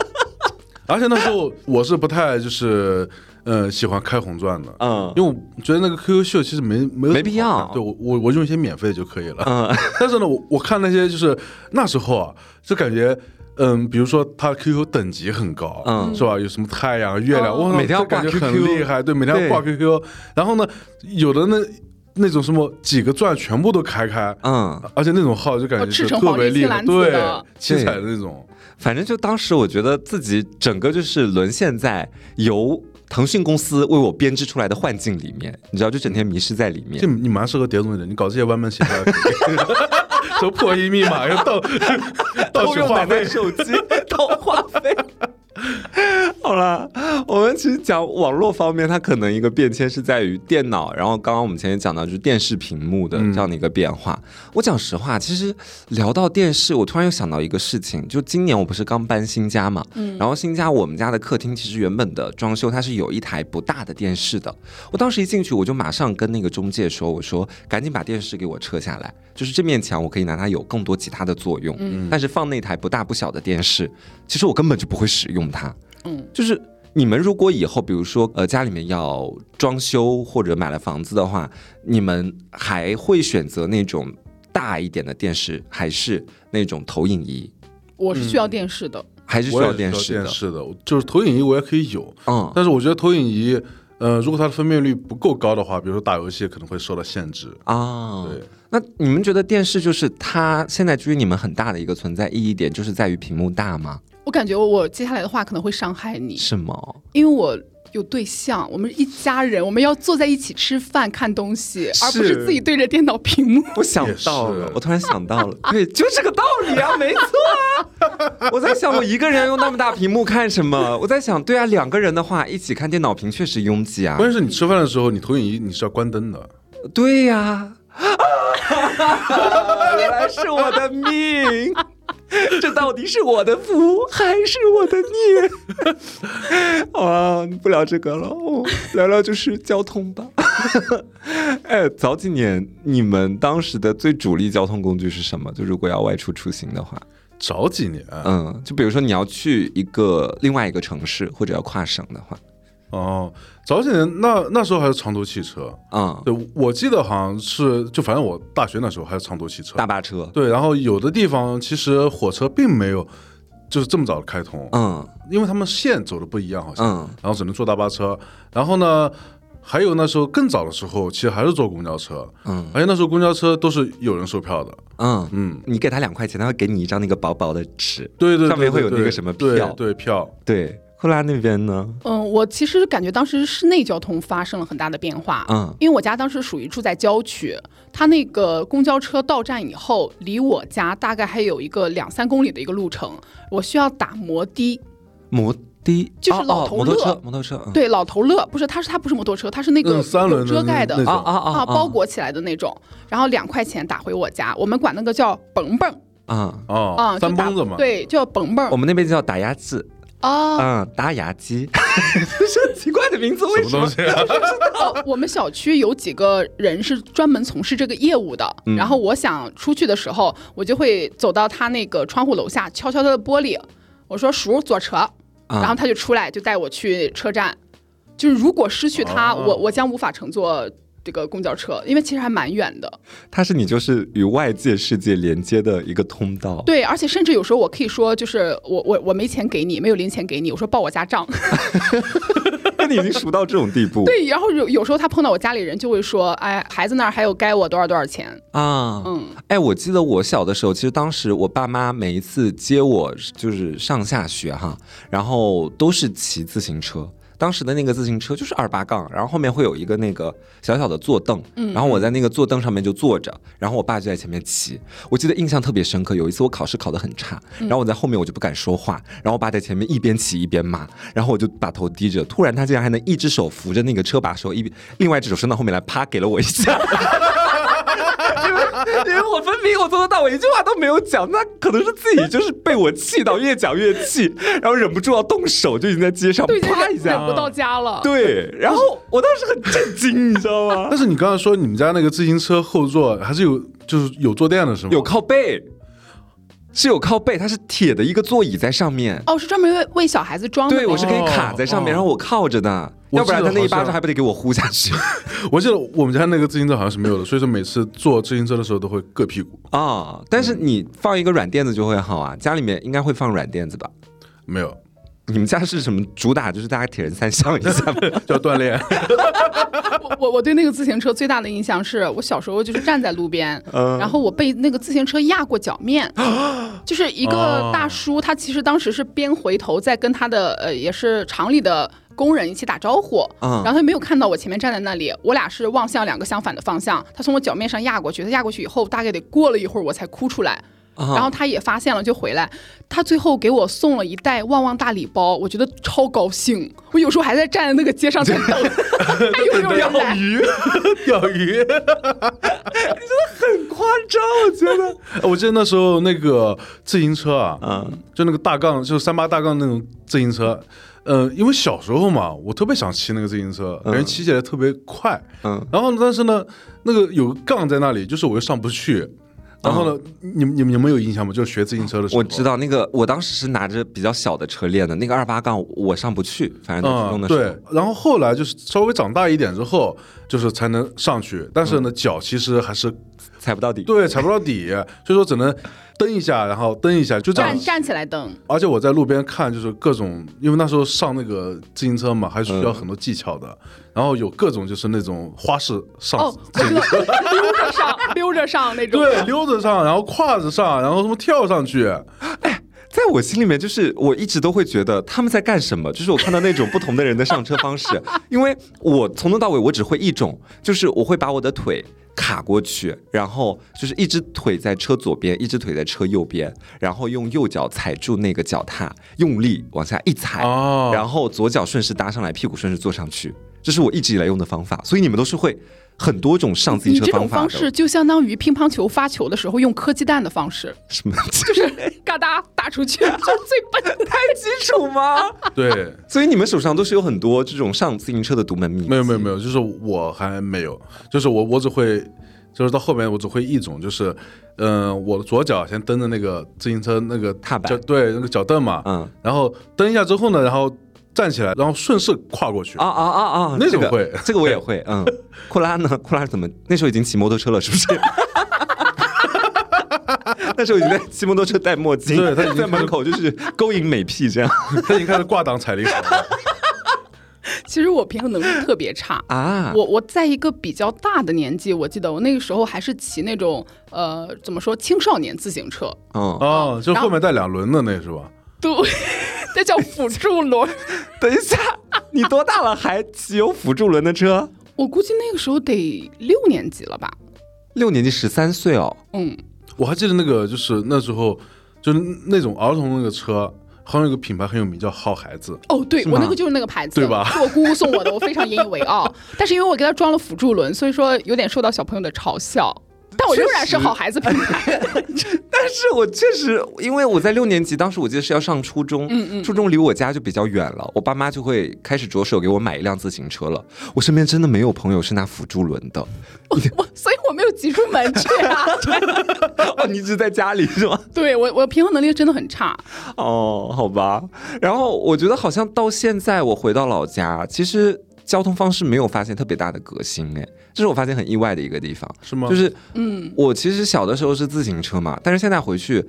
而且那时候我是不太就是呃喜欢开红钻的，嗯因为我觉得那个 QQ 秀其实没没有没必要对我我我用一些免费的就可以了。嗯，但是呢，我我看那些就是那时候啊，就感觉。嗯，比如说他 QQ 等级很高，嗯是吧？有什么太阳、月亮，哦哇，每天要挂这感觉 QQ 很厉害，对，每天要挂 QQ。然后呢，有的那那种什么几个钻全部都开开，嗯，而且那种号就感觉是特别厉害，对，七彩的那种。反正就当时我觉得自己整个就是沦陷在由腾讯公司为我编织出来的幻境里面，你知道，就整天迷失在里这面。你蛮适合碟总的，你搞这些歪门邪道的，什么破译密码又盗 盗取话费，手机 盗话费。好了，我们其实讲网络方面，它可能一个变迁是在于电脑，然后刚刚我们前面讲到就是电视屏幕的嗯。这样的一个变化。我讲实话，其实聊到电视，我突然又想到一个事情，就今年我不是刚搬新家嘛，嗯。然后新家我们家的客厅其实原本的装修它是有一台不大的电视的，我当时一进去我就马上跟那个中介说，我说赶紧把电视给我撤下来，就是这面墙我可以拿它有更多其他的作用，嗯。但是放那台不大不小的电视，其实我根本就不会使用它，嗯，就是。你们如果以后，比如说，呃，家里面要装修或者买了房子的话，你们还会选择那种大一点的电视，还是那种投影仪，我是需要电视的。还是需要电视的？电视的，就是投影仪我也可以有，嗯，但是我觉得投影仪，呃，如果它的分辨率不够高的话，比如说打游戏可能会受到限制。啊，对，那你们觉得电视就是它现在对于你们很大的一个存在意义点，就是在于屏幕大吗？我感觉我接下来的话可能会伤害你，什么？因为我有对象，我们一家人，我们要坐在一起吃饭、看东西，而不是是自己对着电脑屏幕。我想到了，我突然想到了，对，就这个道理啊，没错啊。我在想，我一个人用那么大屏幕看什么？我在想，对啊，两个人的话一起看电脑屏确实拥挤啊。关键是你吃饭的时候，你投影仪你是要关灯的。对呀、原来是我的命，这到底是我的福还是我的孽？好啊，不聊这个了，哦、聊聊就是交通吧。哎，早几年你们当时的最主力交通工具是什么？就如果要外出出行的话，早几年，嗯，就比如说你要去一个另外一个城市，或者要跨省的话，哦，早几年那那时候还是长途汽车。嗯，对，我记得好像是，就反正我大学那时候还是长途汽车。大巴车，对，然后有的地方其实火车并没有就是这么早的开通，嗯因为他们线走的不一样，好像，嗯然后只能坐大巴车。然后呢，还有那时候更早的时候，其实还是坐公交车，嗯而且那时候公交车都是有人售票的。嗯，嗯，你给他两块钱，他会给你一张那个薄薄的纸，对对对，上面会有那个什么对票对票。对。后来那边呢？嗯，我其实感觉当时市内交通发生了很大的变化。嗯因为我家当时属于住在郊区，它那个公交车到站以后，离我家大概还有一个两三公里的一个路程，我需要打摩的。摩的就是哦哦老头乐摩托车，摩托车，嗯对，老头乐不是，它是它不是摩托车，它是那个嗯三轮遮盖的啊啊啊啊，包裹起来的那种，然后两块钱打回我家，我们管那个叫蹦蹦啊，哦，啊，就打三蹦子嘛。，对，叫蹦蹦我们那边叫打牙祭，啊。嗯，打牙机，这奇怪的名字，为什么什么东？西啊？哦，我们小区有几个人是专门从事这个业务的，嗯然后我想出去的时候，我就会走到他那个窗户楼下，敲敲他的玻璃，我说叔坐车，然后他就出来就带我去车站。就是如果失去他，哦我我将无法乘坐这个公交车，因为其实还蛮远的。它是你就是与外界世界连接的一个通道。对，而且甚至有时候我可以说，就是我我我没钱给你，没有零钱给你，我说报我家账。那你已经熟到这种地步 对，然后有有时候他碰到我家里人，就会说，哎，孩子那儿还有该我多少多少钱。啊？嗯，哎，我记得我小的时候，其实当时我爸妈每一次接我就是上下学哈，然后都是骑自行车。当时的那个自行车就是二八杠，然后后面会有一个那个小小的坐凳，然后我在那个坐凳上面就坐着，然后我爸就在前面骑。我记得印象特别深刻，有一次我考试考得很差，然后我在后面我就不敢说话，然后我爸在前面一边骑一边骂，然后我就把头低着，突然他竟然还能一只手扶着那个车把手，一边另外一只手伸到后面来，啪给了我一下。因为因为我分明我从头到尾一句话都没有讲，那可能是自己就是被我气到越讲越气，然后忍不住要动手，就已经在街上啪一下。不到家了。对，然后我当时很震惊，你知道吗？但是你刚才说你们家那个自行车后座还是有，就是有坐垫的是吗？有靠背，是有靠背，它是铁的一个座椅在上面。哦，是专门为为小孩子装的对，我是可以卡在上面，哦然后我靠着的，要不然他那一巴掌还不得给我呼下去 我记得我们家那个自行车好像是没有的，所以说每次坐自行车的时候都会硌屁股。啊？但是你放一个软垫子就会好啊，家里面应该会放软垫子吧？没有，你们家是什么主打？就是大家铁人三项一下吗？叫锻炼。我我我对那个自行车最大的印象是我小时候就是站在路边，嗯然后我被那个自行车压过脚面，就是一个哦大叔，他其实当时是边回头在跟他的呃也是厂里的。工人一起打招呼，嗯然后他没有看到我前面站在那里，我俩是望向两个相反的方向。他从我脚面上压过去，他压过去以后，大概得过了一会儿我才哭出来。啊然后他也发现了，就回来。他最后给我送了一袋旺旺大礼包，我觉得超高兴。我有时候还在站在那个街上在等，还有没有人来？鱼钓鱼。很夸张，我觉得。我记得那时候那个自行车啊，嗯就那个大杠，就是三八大杠那种自行车。呃，因为小时候嘛，我特别想骑那个自行车，感觉骑起来特别快。嗯然后，但是呢，那个有个杠在那里，就是我又上不去。然后呢，你们你们你们有印象吗？就是学自行车的时候，我知。道那个，我当时是拿着比较小的车练的，那个二八杠我上不去，反正在初中嗯，的时候。对，然后后来就是稍微长大一点之后，就是才能上去，但是呢，脚其实还是踩不到底。对踩不到底，所以说只能蹬一下，然后蹬一下，就这样站。站起来蹬，而且我在路边看，就是各种，因为那时候上那个自行车嘛，还是需要很多技巧的，然后有各种就是那种花式上溜着上，溜着上那种。对，溜着上，然后跨着上，然后什么跳上去，哎在我心里面，就是我一直都会觉得他们在干什么。就是我看到那种不同的人的上车方式，因为我从头到尾我只会一种，就是我会把我的腿卡过去，然后就是一只腿在车左边，一只腿在车右边，然后用右脚踩住那个脚踏，用力往下一踩，哦然后左脚顺势搭上来，屁股顺势坐上去。这是我一直以来用的方法，所以你们都是会很多种上自行车你这种方法的。方式就相当于乒乓球发球的时候用磕鸡蛋的方式，什么就是嘎哒打出去，就最笨的。太基础吗？对，所以你们手上都是有很多这种上自行车的独门秘籍。没有没有没有，就是我还没有，就是我我只会，就是到后面我只会一种，就是，嗯、我左脚先蹬着那个自行车那个踏板脚对那个脚蹬嘛，嗯然后蹬一下之后呢，然后站起来，然后顺势跨过去。啊啊啊啊，这个那种会这个我也会。嗯，库拉呢？库拉怎么那时候已经骑摩托车了？是不是？那时候已经在骑摩托车戴墨镜，对他已经在门口就是勾引美屁这样 他已经开始挂档踩离合了。其实我平衡能力特别差。啊。我我在一个比较大的年纪，我记得我那个时候还是骑那种呃怎么说青少年自行车，嗯，哦，就后面带两轮的那是吧？对，那叫辅助轮。等一下，你多大了还骑有辅助轮的车？我估计那个时候得六年级了吧？六年级十三岁哦。嗯，我还记得那个，就是那时候，就是那种儿童那个车，好像有个品牌很有名，叫好孩子。哦，对我那个就是那个牌子，对吧是我姑姑送我的，我非常引以为傲。但是因为我给她装了辅助轮，所以说有点受到小朋友的嘲笑。但我仍然是好孩子品牌。但是我确实，因为我在六年级，当时我记得是要上初中，嗯嗯初中离我家就比较远了，我爸妈就会开始着手给我买一辆自行车了。我身边真的没有朋友是拿辅助轮的，我所以我没有挤出门去啊。哦，你一直在家里是吗？对我我平衡能力真的很差。哦，好吧。然后我觉得好像到现在我回到老家，其实交通方式没有发现特别大的革新，哎，这是我发现很意外的一个地方。是吗？就是嗯，我其实小的时候是自行车嘛，但是现在回去，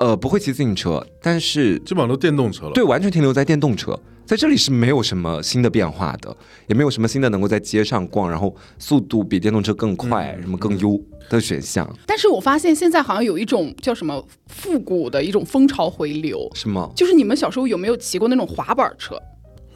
呃，不会骑自行车，但是基本上都电动车了。对，完全停留在电动车，在这里是没有什么新的变化的，也没有什么新的能够在街上逛，然后速度比电动车更快，嗯什么更优的选项，但是我发现现在好像有一种叫什么复古的一种风潮回流，是吗？就是你们小时候有没有骑过那种滑板车？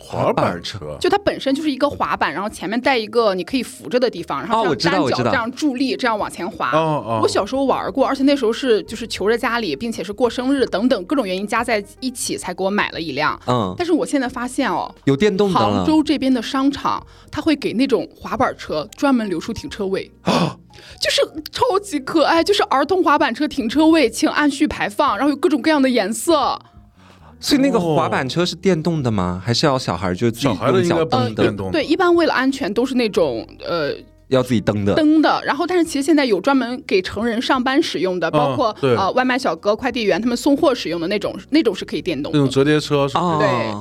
滑板车，就它本身就是一个滑板，然后前面带一个你可以扶着的地方，然后这样单脚这样助力，这样往前滑。哦哦我小时候玩过，而且那时候是就是求着家里，并且是过生日等等各种原因加在一起才给我买了一辆。嗯，但是我现在发现哦，有电动的杭。州这边的商场，它会给那种滑板车专门留出停车位，就是超级可爱，就是儿童滑板车停车位，请按序排放，然后有各种各样的颜色。所以那个哦滑板车是电动的吗？还是要小孩就自己小孩的用应该不脚蹬的？是电动的对，一般为了安全都是那种呃要自己蹬的。蹬的，然后但是其实现在有专门给成人上班使用的，包括、对呃外卖小哥、快递员他们送货使用的那种，那种是可以电动的。那种折叠车是哦，对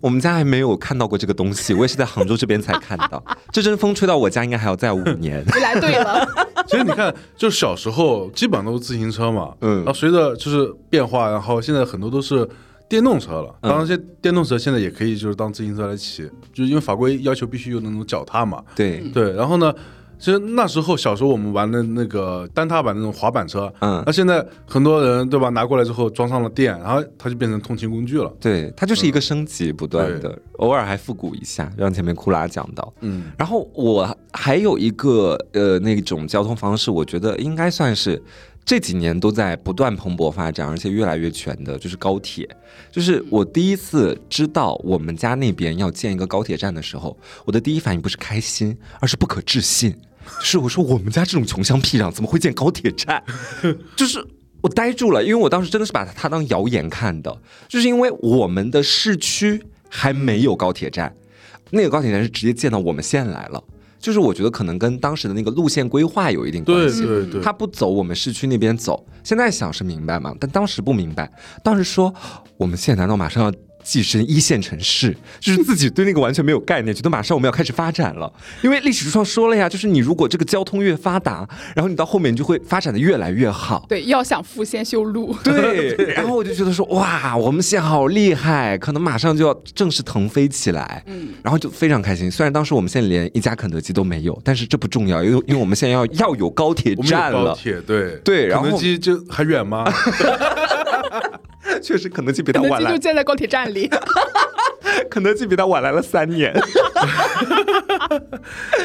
我们家还没有看到过这个东西，我也是在杭州这边才看到。这阵风吹到我家，应该还要再五年。你来对了，其实你看，就小时候基本上都是自行车嘛，嗯然后随着就是变化，然后现在很多都是电动车了。嗯当然，这电动车现在也可以就是当自行车来骑，就是因为法规要求必须有那种脚踏嘛。对，对，然后呢，其实那时候小时候我们玩的那个单踏板那种滑板车，嗯那现在很多人对吧，拿过来之后装上了电，然后它就变成通勤工具了。对，它就是一个升级不断的，偶尔还复古一下，让前面库拉讲到。嗯，然后我还有一个呃那种交通方式，我觉得应该算是这几年都在不断蓬勃发展，而且越来越全的，就是高铁。就是我第一次知道我们家那边要建一个高铁站的时候，我的第一反应不是开心，而是不可置信。就是我说我们家这种穷乡僻壤怎么会建高铁站？就是我呆住了，因为我当时真的是把它当谣言看的，就是因为我们的市区还没有高铁站，那个高铁站是直接建到我们县来了。就是我觉得可能跟当时的那个路线规划有一定关对系，对对，他不走我们市区那边走。现在想是明白嘛，但当时不明白。当时说我们现在难道马上要跻身一线城市？就是自己对那个完全没有概念，觉得马上我们要开始发展了。因为历史书上说了呀，就是你如果这个交通越发达，然后你到后面你就会发展的越来越好。对，要想富先修路。对，然后我就觉得说，哇，我们县好厉害，可能马上就要正式腾飞起来。嗯，然后就非常开心。虽然当时我们县连一家肯德基都没有，但是这不重要，因为因为我们现在要要有高铁我们有站了。高铁，对对然后肯德基就还远吗？确实，肯德基比他肯德晚来，基就建在高铁站里。肯德基比他晚来了三年。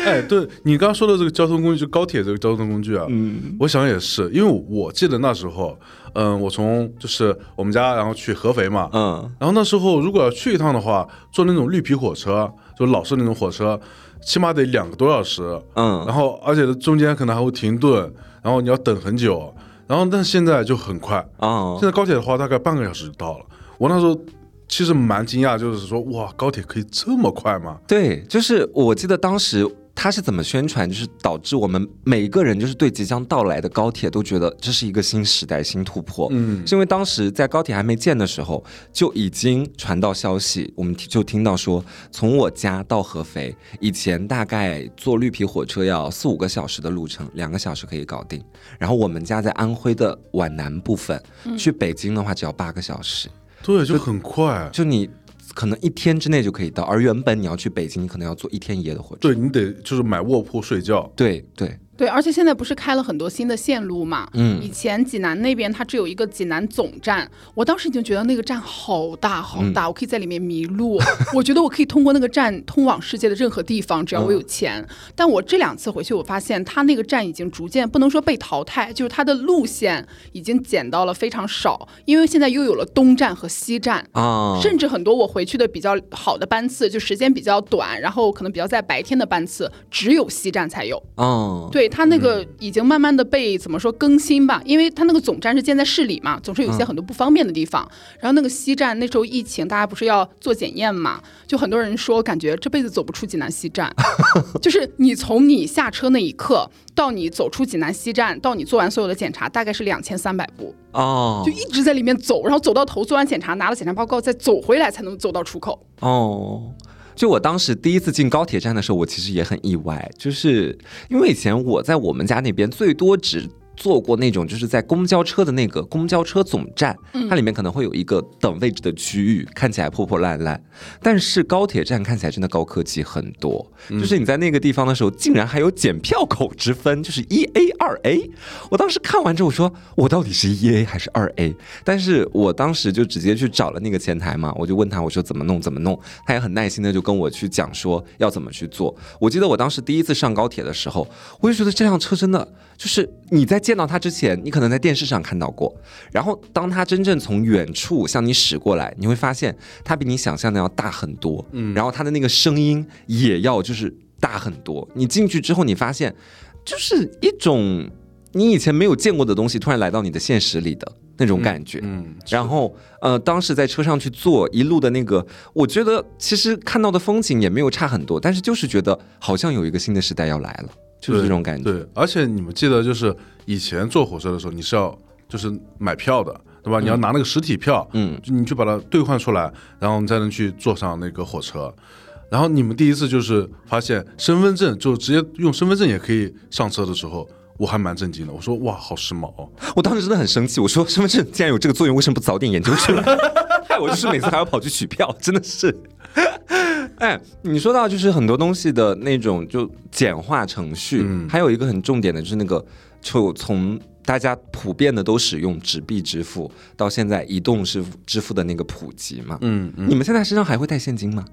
哎，对你刚刚说的这个交通工具，就高铁这个交通工具啊，嗯。我想也是，因为我记得那时候，嗯，我从就是我们家然后去合肥嘛，嗯，然后那时候如果要去一趟的话，坐那种绿皮火车，就老式那种火车，起码得两个多小时，嗯。然后而且中间可能还会停顿，然后你要等很久，然后但现在就很快，哦现，在高铁的话大概半个小时就到了。我那时候其实蛮惊讶，就是说哇，高铁可以这么快吗？对，就是我记得当时他是怎么宣传，就是导致我们每一个人就是对即将到来的高铁都觉得这是一个新时代、新突破。嗯是因为当时在高铁还没建的时候，就已经传到消息，我们就听到说，从我家到合肥，以前大概坐绿皮火车要四五个小时的路程，两个小时可以搞定。然后我们家在安徽的皖南部分，去北京的话只要八个小时，对，就很快。就你可能一天之内就可以到，而原本你要去北京，你可能要坐一天一夜的火车。对你得就是买卧铺睡觉，对对，对，而且现在不是开了很多新的线路嘛？嗯以前济南那边它只有一个济南总站，我当时已经觉得那个站好大好嗯大，我可以在里面迷路。我觉得我可以通过那个站通往世界的任何地方，只要嗯我有钱。但我这两次回去，我发现它那个站已经逐渐不能说被淘汰，就是它的路线已经减到了非常少，因为现在又有了东站和西站。啊，甚至很多我回去的比较好的班次，就时间比较短，然后可能比较在白天的班次，只有西站才有。哦，对它那个已经慢慢的被怎么说更新吧，因为它那个总站是建在市里嘛，总是有一些很多不方便的地方。然后那个西站那时候疫情，大家不是要做检验嘛，就很多人说感觉这辈子走不出济南西站，就是你从你下车那一刻到你走出济南西站，到你做完所有的检查，大概是两千三百步，哦就一直在里面走，然后走到头做完检查，拿了检查报告，再走回来才能走到出口。哦。就我当时第一次进高铁站的时候，我其实也很意外，就是因为以前我在我们家那边最多只坐过那种就是在公交车的那个公交车总站，它里面可能会有一个等位置的区域，看起来破破烂烂。但是高铁站看起来真的高科技很多，就是你在那个地方的时候，竟然还有检票口之分，就是一 A 二 A。我当时看完之后，我说我到底是一 A 还是二 A？但是我当时就直接去找了那个前台嘛，我就问他，我说怎么弄怎么弄，他也很耐心的就跟我去讲说要怎么去做。我记得我当时第一次上高铁的时候，我就觉得这辆车真的就是你在见到它之前，你可能在电视上看到过，然后当它真正从远处向你驶过来，你会发现它比你想象的要大很多，嗯，然后它的那个声音也要就是大很多。你进去之后，你发现就是一种你以前没有见过的东西，突然来到你的现实里的那种感觉。嗯，然后，呃，当时在车上去坐一路的那个，我觉得其实看到的风景也没有差很多，但是就是觉得好像有一个新的时代要来了，就是这种感觉。对，而且你们记得，就是以前坐火车的时候，你是要就是买票的，对吧？你要拿那个实体票，嗯，就你去把它兑换出来，然后你才能去坐上那个火车。然后你们第一次就是发现身份证就直接用身份证也可以上车的时候，我还蛮震惊的。我说哇，好时髦哦！我当时真的很生气，我说身份证既然有这个作用，为什么不早点研究出来？害我就是每次还要跑去取票，真的是。哎，你说到就是很多东西的那种就简化程序，嗯还有一个很重点的就是那个，就从大家普遍的都使用纸币支付，到现在移动支付支付的那个普及嘛。嗯嗯，你们现在身上还会带现金吗？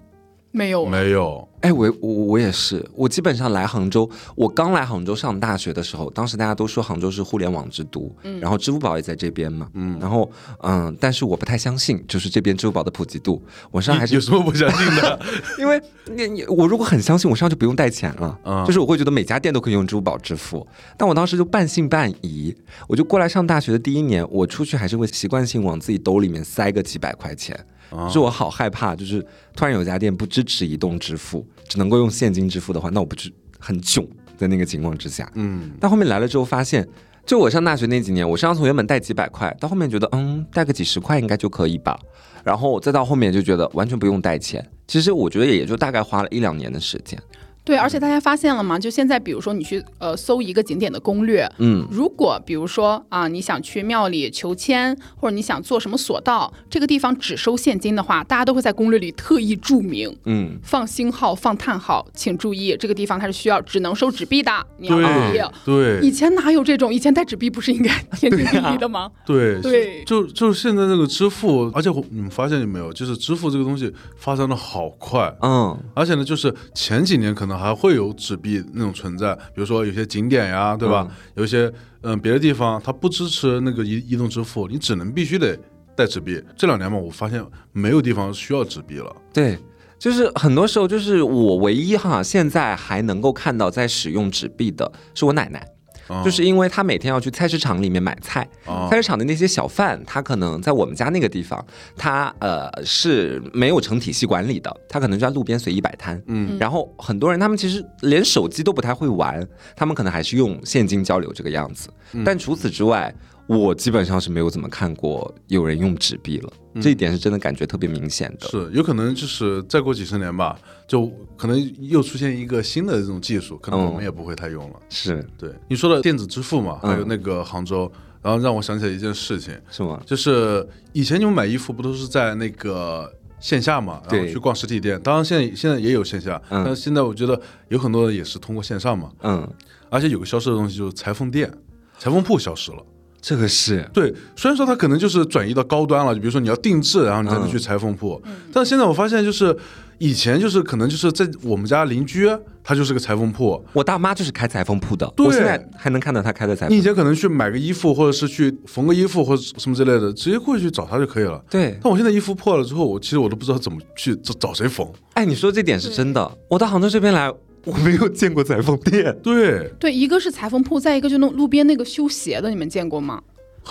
没有，没有，哎，我我我也是，我基本上来杭州，我刚来杭州上大学的时候，当时大家都说杭州是互联网之都，然后支付宝也在这边嘛，嗯。然后嗯，但是我不太相信，就是这边支付宝的普及度，我上还是有什么不相信的？因为你你我如果很相信，我上就不用带钱了，嗯。就是我会觉得每家店都可以用支付宝支付，但我当时就半信半疑，我就过来上大学的第一年，我出去还是会习惯性往自己兜里面塞个几百块钱。啊就是我好害怕，就是突然有家店不支持移动支付，只能够用现金支付的话，那我不是很囧？在那个情况之下，嗯，但后面来了之后发现，就我上大学那几年，我身上从原本带几百块，到后面觉得嗯带个几十块应该就可以吧，然后再到后面就觉得完全不用带钱。其实我觉得也就大概花了一两年的时间。对，而且大家发现了吗？就现在，比如说你去呃搜一个景点的攻略，嗯，如果比如说啊，你想去庙里求签，或者你想做什么索道，这个地方只收现金的话，大家都会在攻略里特意注明。嗯，放星号、放叹号，请注意，这个地方它是需要只能收纸币的，你要注意对。以前哪有这种？以前带纸币不是应该 天经地义的吗？对对就就是现在那个支付，而且你们发现没有，就是支付这个东西发展的好快，嗯，而且呢，就是前几年可能还会有纸币那种存在，比如说有些景点呀，对吧？有一些嗯别的地方它不支持那个移移动支付，你只能必须得带纸币。这两年嘛，我发现没有地方需要纸币了。对，就是很多时候，就是我唯一哈，现在还能够看到在使用纸币的是我奶奶。啊就是因为他每天要去菜市场里面买菜，啊菜市场的那些小贩，他可能在我们家那个地方，他呃是没有成体系管理的，他可能就在路边随意摆摊。嗯，然后很多人他们其实连手机都不太会玩，他们可能还是用现金交流这个样子。嗯但除此之外，我基本上是没有怎么看过有人用纸币了，这一点是真的感觉特别明显的。是有可能就是再过几十年吧，就可能又出现一个新的这种技术，可能我们嗯也不会太用了。是对你说的电子支付嘛，嗯还有那个杭州，然后让我想起来一件事情，是吗？就是以前你们买衣服不都是在那个线下嘛，然后去逛实体店，当然现在现在也有线下，嗯但是现在我觉得有很多人也是通过线上嘛，嗯，而且有个消失的东西就是裁缝店、裁缝铺消失了。这个是对，虽然说它可能就是转移到高端了，就比如说你要定制，然后你才能去裁缝铺。但是现在我发现，就是以前就是可能就是在我们家邻居，他就是个裁缝铺。我大妈就是开裁缝铺的，对我现在还能看到她开的裁缝。你以前可能去买个衣服，或者是去缝个衣服，或者什么之类的，直接过去找他就可以了。对，但我现在衣服破了之后，我其实我都不知道怎么去找找谁缝。哎，你说这点是真的。我到杭州这边来，我没有见过裁缝店。对，对，一个是裁缝铺，再一个就那路边那个修鞋的，你们见过吗？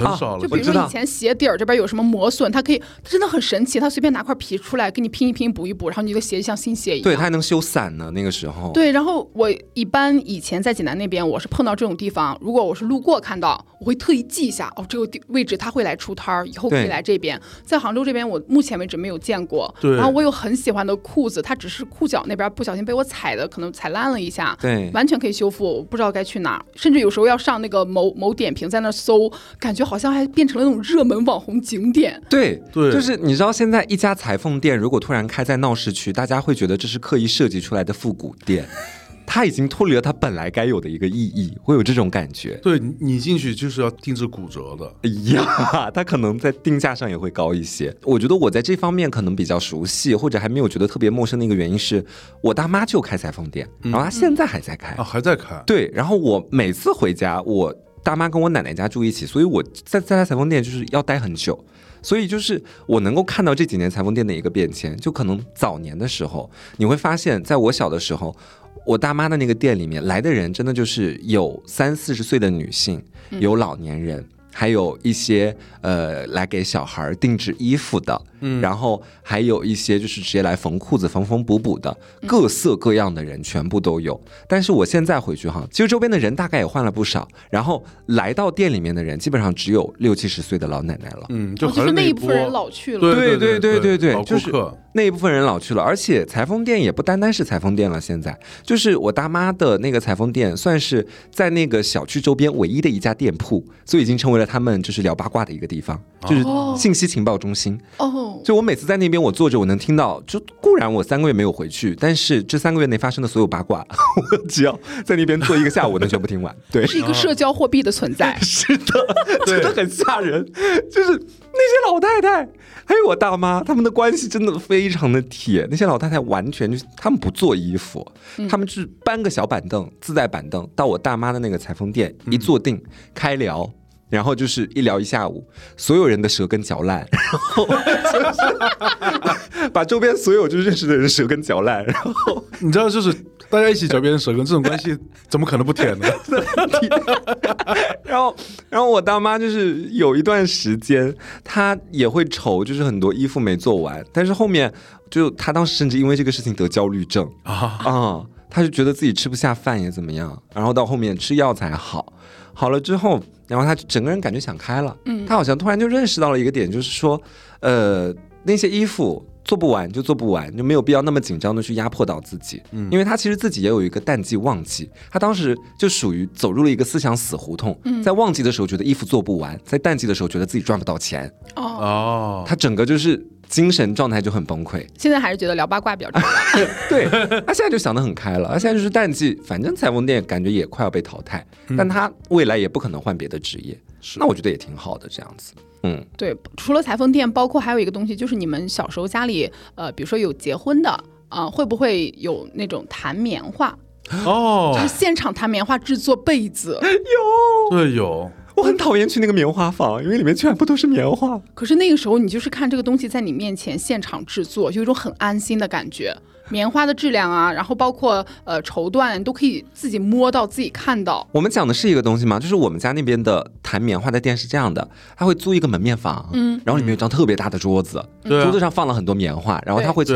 很少了。就比如说以前鞋底儿这边有什么磨损，它可以，它真的很神奇，它随便拿块皮出来给你拼一拼、补一补，然后你的鞋就像新鞋一样。对，它还能修伞呢。那个时候，对，然后我一般以前在济南那边，我是碰到这种地方，如果我是路过看到，我会特意记一下，哦，这个地位置它会来出摊儿，以后可以来这边。在杭州这边，我目前为止没有见过。对然后我有很喜欢的裤子，它只是裤脚那边不小心被我踩的，可能踩烂了一下。对，完全可以修复，我不知道该去哪儿，甚至有时候要上那个某某点评，在那儿搜，感觉好像还变成了那种热门网红景点。对对就是你知道，现在一家裁缝店如果突然开在闹市区，大家会觉得这是刻意设计出来的复古店，它已经脱离了它本来该有的一个意义，会有这种感觉。对你你进去就是要定制骨折的。哎 呀，它可能在定价上也会高一些。我觉得我在这方面可能比较熟悉，或者还没有觉得特别陌生的一个原因是，我大妈就开裁缝店，然后她现在还在开。啊，还在开。对，然后我每次回家，我大妈跟我奶奶家住一起，所以我在在她裁缝店就是要待很久。所以就是我能够看到这几年裁缝店的一个变迁，就可能早年的时候，你会发现在我小的时候，我大妈的那个店里面来的人真的就是有三四十岁的女性，有老年人。还有一些呃来给小孩儿定制衣服的，嗯，然后还有一些就是直接来缝裤子、缝缝补补的，各色各样的人全部都有。但是我现在回去哈，其实周边的人大概也换了不少，然后来到店里面的人基本上只有六七十岁的老奶奶了。嗯，就就是那一部分人老去了。对对对对对就是顾客。那一部分人老去了，而且裁缝店也不单单是裁缝店了，现在就是我大妈的那个裁缝店，算是在那个小区周边唯一的一家店铺，所以已经成为了他们就是聊八卦的一个地方，就是哦信息情报中心。哦，就我每次在那边，我坐着，我能听到，就固然我三个月没有回去，但是这三个月内发生的所有八卦，我只要在那边坐一个下午，我能全部听完。对，是一个社交货币的存在。是的，真的很吓人。就是那些老太太，还有我大妈，他们的关系真的非常的铁。那些老太太完全就是，他们不做衣服，他们就是搬个小板凳，自带板凳到我大妈的那个裁缝店一坐定开聊。然后就是一聊一下午，所有人的舌根嚼烂，然后就是把周边所有就认识的人舌根嚼烂，然后你知道，就是 大家一起嚼别人舌根，这种关系 怎么可能不甜呢？然后，然后我大妈就是有一段时间，她也会愁，就是很多衣服没做完，但是后面就她当时甚至因为这个事情得焦虑症。啊，啊，她就觉得自己吃不下饭也怎么样，然后到后面吃药才好，好了之后，然后她整个人感觉想开了，嗯，她好像突然就认识到了一个点，就是说，呃，那些衣服。做不完就做不完，就没有必要那么紧张的去压迫到自己。嗯，因为他其实自己也有一个淡季旺季，他当时就属于走入了一个思想死胡同。在旺季的时候觉得衣服做不完，在淡季的时候觉得自己赚不到钱，哦，哦，他整个就是精神状态就很崩溃。现在还是觉得聊八卦比较重要。对他现在就想得很开了，他现在就是淡季，反正裁缝店感觉也快要被淘汰，但他未来也不可能换别的职业，那我觉得也挺好的这样子。嗯，对，除了裁缝店，包括还有一个东西，就是你们小时候家里，呃，比如说有结婚的，啊、会不会有那种弹棉花，哦就，是现场弹棉花制作被子？有对，有，我很讨厌去那个棉花房，因为里面全部都是棉花。可是那个时候你就是看这个东西在你面前现场制作，有一种很安心的感觉。棉花的质量啊，然后包括呃绸缎，都可以自己摸到、自己看到。我们讲的是一个东西吗？就是我们家那边的弹棉花的店是这样的，他会租一个门面房，嗯，然后里面有一张特别大的桌子，对啊，桌子上放了很多棉花，然后他会从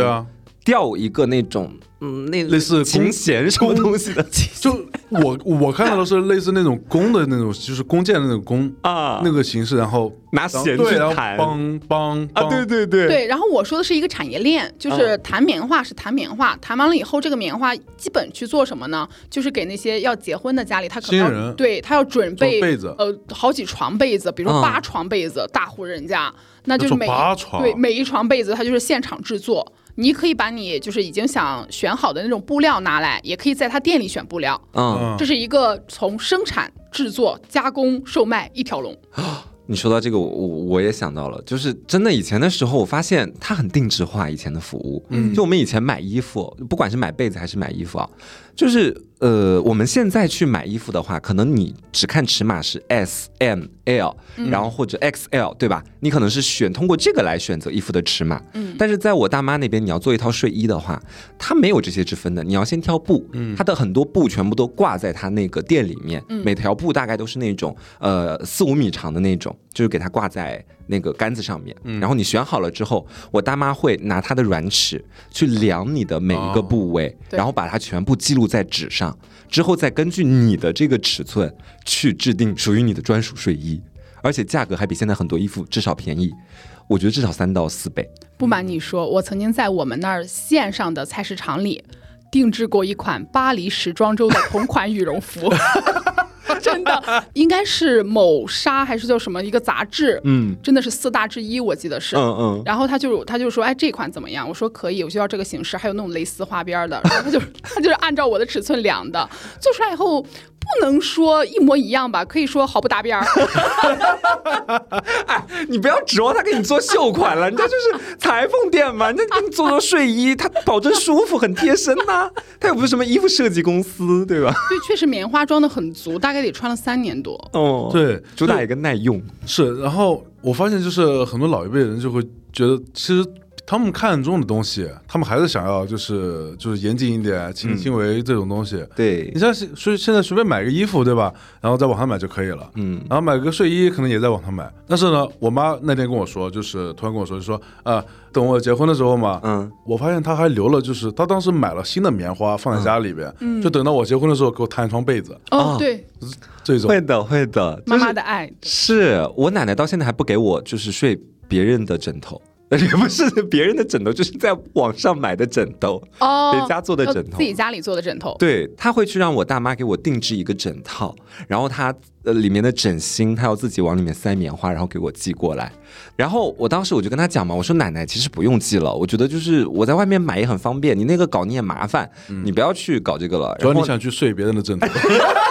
吊一个那种嗯那类似琴弦什么东西的就我我看到的是类似那种弓的那种，就是弓箭的那种弓啊，那个形式，然后拿弦去弹。梆梆啊，对对对，对，然后我说的是一个产业链，就是弹棉花是弹棉花，弹完了以后，这个棉花基本去做什么呢？就是给那些要结婚的家里，他可能要对他要准备被子呃好几床被子，比如八床被子，大户人家，那就是每八床。对每一床被子，他就是现场制作。你可以把你就是已经想选好的那种布料拿来，也可以在他店里选布料。嗯，嗯这是一个从生产、制作、加工、售卖一条龙。你说到这个，我我我也想到了，就是真的以前的时候，我发现它很定制化，以前的服务，嗯就我们以前买衣服，不管是买被子还是买衣服啊，就是呃，我们现在去买衣服的话，可能你只看尺码是 S、M、L，然后或者 XL，对吧？你可能是选通过这个来选择衣服的尺码。嗯但是在我大妈那边，你要做一套睡衣的话，它没有这些之分的，你要先挑布，它的很多布全部都挂在它那个店里面，每条布大概都是那种呃四五米长的那种，就是给它挂在那个杆子上面。然后你选好了之后，我大妈会拿她的软尺去量你的每一个哦部位，对然后把它全部记录在纸上，之后再根据你的这个尺寸去制定属于你的专属睡衣，而且价格还比现在很多衣服至少便宜，我觉得至少三到四倍。不瞒你说，我曾经在我们那儿线上的菜市场里定制过一款巴黎时装周的同款羽绒服。真的，应该是某纱还是叫什么一个杂志，嗯真的是四大之一，我记得是。嗯嗯，然后他就他就说，哎，这款怎么样？我说可以，我就要这个形式，还有那种蕾丝花边儿的。然后他就 他就是按照我的尺寸量的，做出来以后不能说一模一样吧，可以说毫不搭边儿。你不要指望他给你做秀款了，人家就是裁缝店嘛，人家给你做做睡衣，他保证舒服，很贴身呐、他又不是什么衣服设计公司，对吧？对，确实棉花装的很足，大概得穿了三年多。哦，，对，主打一个耐用。是，然后我发现就是很多老一辈人就会觉得，其实他们看中的东西，他们还是想要就是就是严谨一点、亲力亲为这种东西。对。你，像是所以现在随便买个衣服，对吧？然后在网上买就可以了。嗯。然后买个睡衣可能也在网上买，但是呢，我妈那天跟我说，就是突然跟我说，就说啊、等我结婚的时候嘛，嗯，我发现她还留了，就是她当时买了新的棉花放在家里边，嗯。就等到我结婚的时候给我摊一床被子，哦哦，对，这种。会的会的，妈就是妈的爱。是我奶奶到现在还不给我就是睡别人的枕头。也不是别人的枕头，就是在网上买的枕头，哦，别家做的呃枕头自己家里做的枕头。对，他会去让我大妈给我定制一个枕套，然后他呃里面的枕芯，他要自己往里面塞棉花，然后给我寄过来。然后我当时我就跟他讲嘛，我说奶奶其实不用寄了，我觉得就是我在外面买也很方便，你那个搞你也麻烦，你不要去搞这个了。然后主要你想去睡别人的枕头，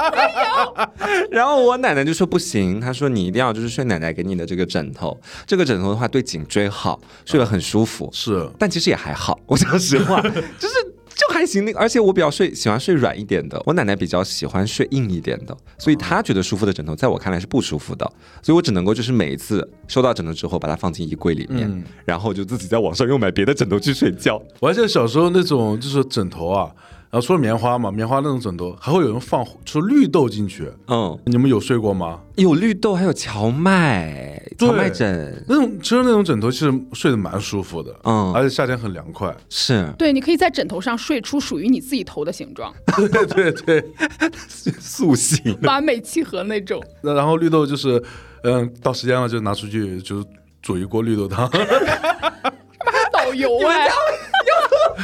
然后我奶奶就说不行，她说你一定要就是睡奶奶给你的这个枕头，这个枕头的话对颈椎好，睡得很舒服。是但其实也还好，我讲实话，就是就还行。那个，而且我比较睡喜欢睡软一点的，我奶奶比较喜欢睡硬一点的，所以她觉得舒服的枕头，在我看来是不舒服的，所以我只能够就是每一次收到枕头之后，把它放进衣柜里面，嗯然后就自己在网上又买别的枕头去睡觉。我还记得小时候那种就是枕头啊，然后除了棉花嘛，棉花那种枕头还会有人放出绿豆进去，嗯，你们有睡过吗？有绿豆，还有荞麦，对荞麦枕，那种其实那种枕头其实睡得蛮舒服的，嗯而且夏天很凉快。是对，你可以在枕头上睡出属于你自己头的形状，对对对，塑形。完美契合那种。那然后绿豆就是，嗯，到时间了就拿出去就煮一锅绿豆汤。导游哎，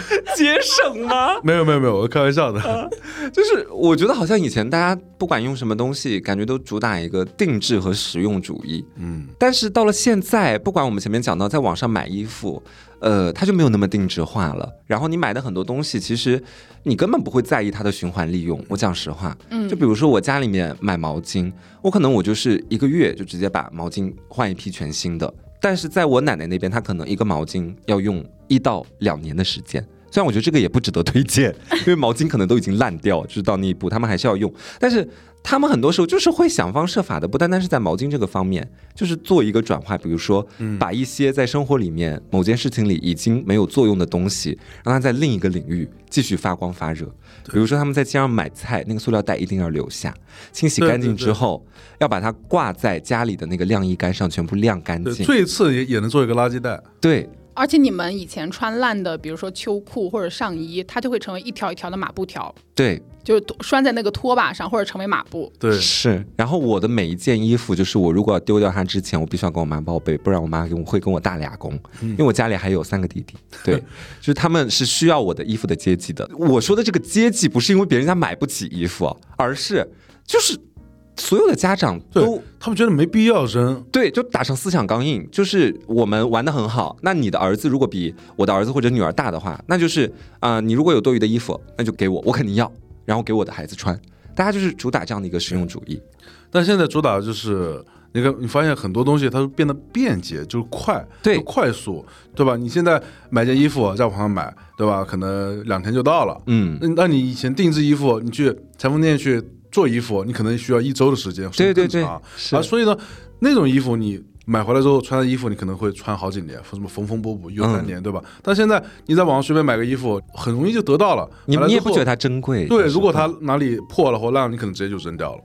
节省吗？没有没有没有，我开玩笑的。就是我觉得好像以前大家不管用什么东西，感觉都主打一个定制和实用主义。嗯，但是到了现在，不管我们前面讲到在网上买衣服，呃，它就没有那么定制化了。然后你买的很多东西，其实你根本不会在意它的循环利用。我讲实话，嗯就比如说我家里面买毛巾，我可能我就是一个月就直接把毛巾换一批全新的，但是在我奶奶那边，她可能一个毛巾要用一到两年的时间。虽然我觉得这个也不值得推荐，因为毛巾可能都已经烂掉，就是到那一步，他们还是要用。但是他们很多时候就是会想方设法的，不单单是在毛巾这个方面，就是做一个转化，比如说把一些在生活里面某件事情里已经没有作用的东西，让它在另一个领域继续发光发热。比如说他们在街上买菜，那个塑料袋一定要留下，清洗干净之后要把它挂在家里的那个晾衣杆上，全部晾干，净。最次也也能做一个垃圾袋。对，而且你们以前穿烂的，比如说秋裤或者上衣，它就会成为一条一条的马布条，对，就是拴在那个拖把上，或者成为马布。对，是。然后我的每一件衣服，就是我如果要丢掉它之前，我必须要跟我妈报备，不然我妈跟我会跟我大俩工，因为我家里还有三个弟弟。对，就是他们是需要我的衣服的阶级的。我说的这个阶级，不是因为别人家买不起衣服，而是就是所有的家长都。他们觉得没必要扔。对，就打成思想钢印，就是我们玩的很好。那你的儿子如果比我的儿子或者女儿大的话，那就是啊、你如果有多余的衣服，那就给我，我肯定要，然后给我的孩子穿。大家就是主打这样的一个实用主义。但现在主打就是，你看，你发现很多东西它都变得便捷，就是快，对快速，对吧？你现在买件衣服在网上买，对吧？可能两天就到了。嗯，那那你以前定制衣服，你去裁缝店去做衣服，你可能需要一周的时间，对对对甚至更长，啊，所以呢，那种衣服你买回来之后穿的衣服，你可能会穿好几年，什么缝缝补补用三嗯年，对吧？但现在你在网上随便买个衣服，很容易就得到了。你买来之后你也不觉得它珍贵？对，如果它哪里破了或烂了，你可能直接就扔掉了。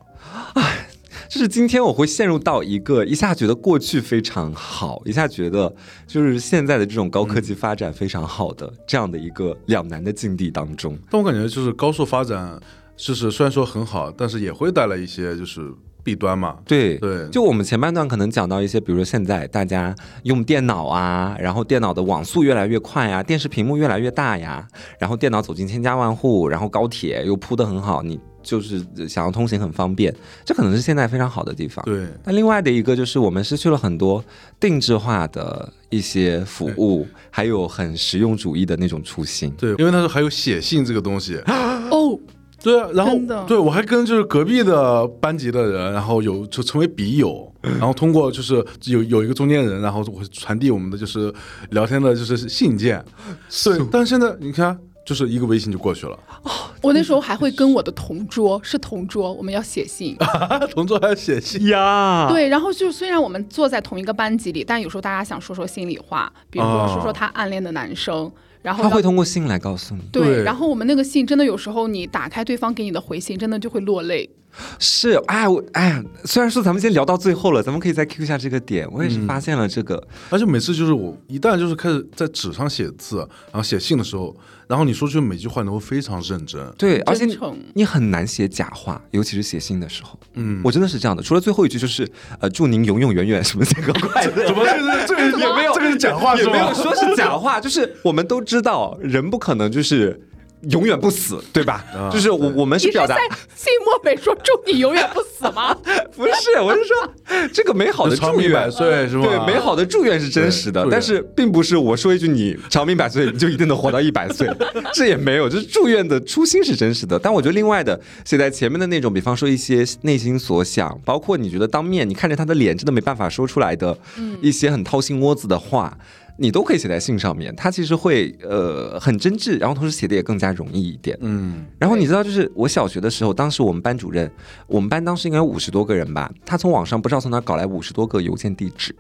就是今天我会陷入到一个一下觉得过去非常好，一下觉得就是现在的这种高科技发展非常好的这样的一个两难的境地当中。但我感觉就是高速发展，就是虽然说很好，但是也会带来一些就是弊端嘛。对对就我们前半段可能讲到一些，比如说现在大家用电脑啊，然后电脑的网速越来越快呀，电视屏幕越来越大呀，然后电脑走进千家万户，然后高铁又铺得很好，你就是想要通行很方便，这可能是现在非常好的地方。对，那另外的一个就是我们失去了很多定制化的一些服务，还有很实用主义的那种初心。对，因为那时候还有写信这个东西。哦，对啊，然后对我还跟就是隔壁的班级的人，然后有就成为笔友，然后通过就是有有一个中间人，然后我会传递我们的就是聊天的就是信件。对，但是现在你看，就是一个微信就过去了，哦我那时候还会跟我的同桌，是同桌，我们要写信。同桌还要写信。呀，对，然后就虽然我们坐在同一个班级里，但有时候大家想说说心里话，比如说哦说说他暗恋的男生，然后他会通过信来告诉你。对然后我们那个信真的有时候你打开对方给你的回信，真的就会落泪。是，哎，我哎，虽然说咱们先聊到最后了，咱们可以再 Q 一下这个点。我也是发现了这个，而且每次就是我一旦就是开始在纸上写字，然后写信的时候，然后你说出每句话你都会非常认真。对，而且你很难写假话，尤其是写信的时候。嗯，我真的是这样的，除了最后一句就是呃，祝您永永远远什么健康 快乐。怎么这个这个也没有 这个是假话是也没有？说是假话，就是我们都知道，人不可能就是永远不死，对吧？啊就是我我们是表达你是在信末尾说祝你永远不死吗？不是，我是说这个美好的祝长命百愿。岁是吧？对，美好的祝愿是真实的，但是并不是我说一句你长命百岁，你就一定能活到一百岁，这也没有，就是祝愿的初心是真实的。但我觉得另外的写在前面的那种，比方说一些内心所想，包括你觉得当面你看着他的脸真的没办法说出来的一些很掏心窝子的话。你都可以写在信上面，它其实会呃很真挚，然后同时写的也更加容易一点。嗯，然后你知道，就是我小学的时候，当时我们班主任，我们班当时应该有五十多个人吧，他从网上不知道从哪搞来五十多个邮件地址，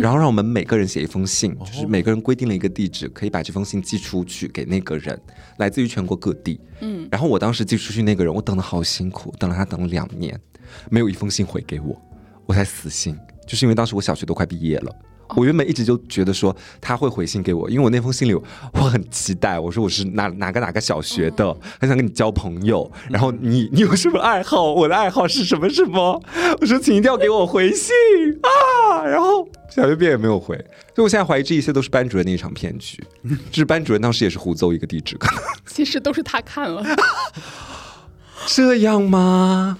然后让我们每个人写一封信，就是每个人规定了一个地址，可以把这封信寄出去给那个人，来自于全国各地。嗯，然后我当时寄出去那个人，我等的好辛苦，等了他等了两年，没有一封信回给我，我才死心，就是因为当时我小学都快毕业了。我原本一直就觉得说他会回信给我，因为我那封信里我很期待，我说我是哪哪个哪个小学的，很想跟你交朋友，然后你你有什么爱好？我的爱好是什么什么？我说请一定要给我回信啊！然后小学毕业也没有回，所以我现在怀疑这一切都是班主任的一场骗局，就是班主任当时也是胡诌一个地址，可能 其实都是他看了，这样吗？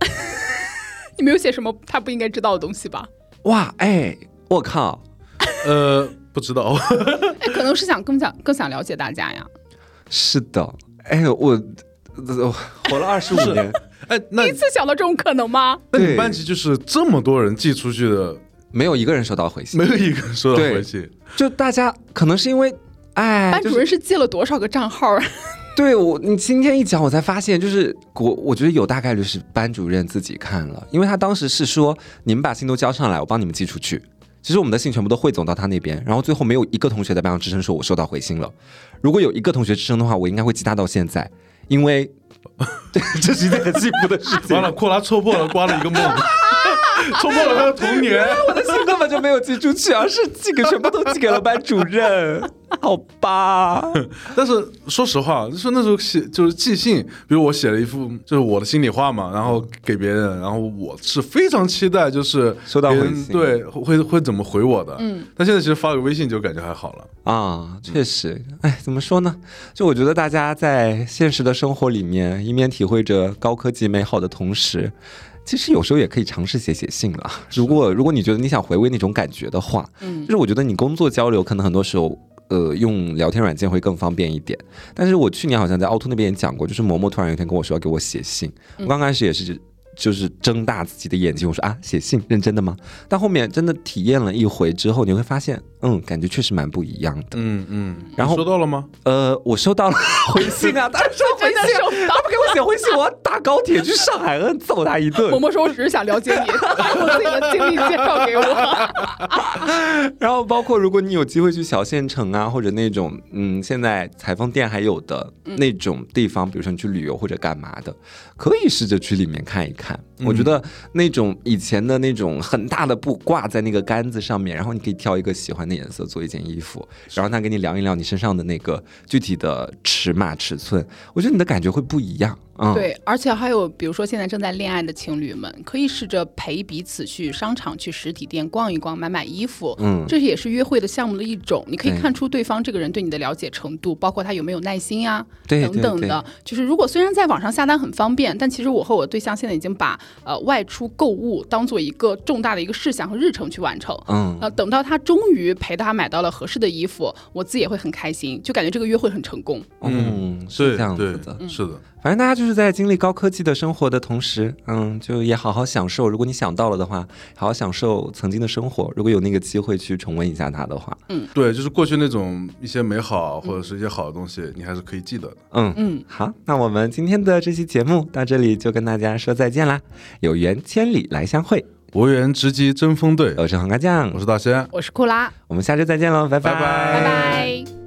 你没有写什么他不应该知道的东西吧？哇，哎，我靠！呃，不知道，哎，可能是想更想更想了解大家呀。是的，哎，我我活了二十五年，哎，那第一次想到这种可能吗？那你对班级就是这么多人寄出去的没有一个人收到回信没，有一个人收到回信。就大家可能是因为，哎，班主任是借了多少个账号啊？对我，你今天一讲，我才发现，就是我，我觉得有大概率是班主任自己看了，因为他当时是说，你们把信都交上来，我帮你们寄出去。其实我们的信全部都汇总到他那边，然后最后没有一个同学在班上吱声说我收到回信了。如果有一个同学吱声的话，我应该会记他到现在，因为，这是一件很幸福的事情完。了，库拉戳破了瓜的一个梦，戳破了他的童年。我的信根本就没有寄出去，而是寄给全部都寄给了班主任。好吧，但是说实话，就是那时候写就是寄信，比如我写了一幅就是我的心里话嘛，然后给别人，然后我是非常期待就是收到回信对会会怎么回我的。嗯，但现在其实发个微信就感觉还好了。啊，确实，哎，怎么说呢？就我觉得大家在现实的生活里面，一面体会着高科技美好的同时，其实有时候也可以尝试写写信了。如果如果你觉得你想回味那种感觉的话，嗯就是我觉得你工作交流可能很多时候。呃，用聊天软件会更方便一点，但是我去年好像在凹凸那边也讲过，就是嬷嬷突然有一天跟我说要给我写信，我刚开始也是就是睁大自己的眼睛，我说啊，写信认真的吗？但后面真的体验了一回之后，你会发现，嗯，感觉确实蛮不一样的。嗯嗯，然后收到了吗？呃，我收到了 回信啊，当然收到回信啊，他不给我写回信，我要打高铁去上海嗯揍他一顿嬷。嬷说：“我只是想了解你，把我自己的经历介绍给我。然后包括如果你有机会去小县城啊，或者那种嗯，现在裁缝店还有的那种地方，比如说你去旅游或者干嘛的，可以试着去里面看一看。我觉得那种以前的那种很大的布挂在那个杆子上面，然后你可以挑一个喜欢的颜色做一件衣服，然后他给你量一量你身上的那个具体的尺码尺寸，我觉得你的感觉会不一样。嗯，对，而且还有，比如说现在正在恋爱的情侣们，可以试着陪彼此去商场、去实体店逛一逛，买买衣服。嗯这也是约会的项目的一种。你可以看出对方这个人对你的了解程度，包括他有没有耐心啊，对等等的。就是如果虽然在网上下单很方便，但其实我和我对象现在已经把呃外出购物当做一个重大的一个事项和日程去完成。嗯，呃，等到他终于陪他买到了合适的衣服，我自己也会很开心，就感觉这个约会很成功。嗯，是这样子的。是的。反正大家就是在经历高科技的生活的同时，嗯，就也好好享受。如果你想到了的话，好好享受曾经的生活。如果有那个机会去重温一下它的话，嗯对，就是过去那种一些美好或者是一些好的东西，你还是可以记得的。嗯嗯，好，那我们今天的这期节目到这里就跟大家说再见啦。有缘千里来相会，无缘直击争锋队，我是黄瓜酱我，是大仙。我是库拉，我们下周再见喽，拜拜拜拜拜。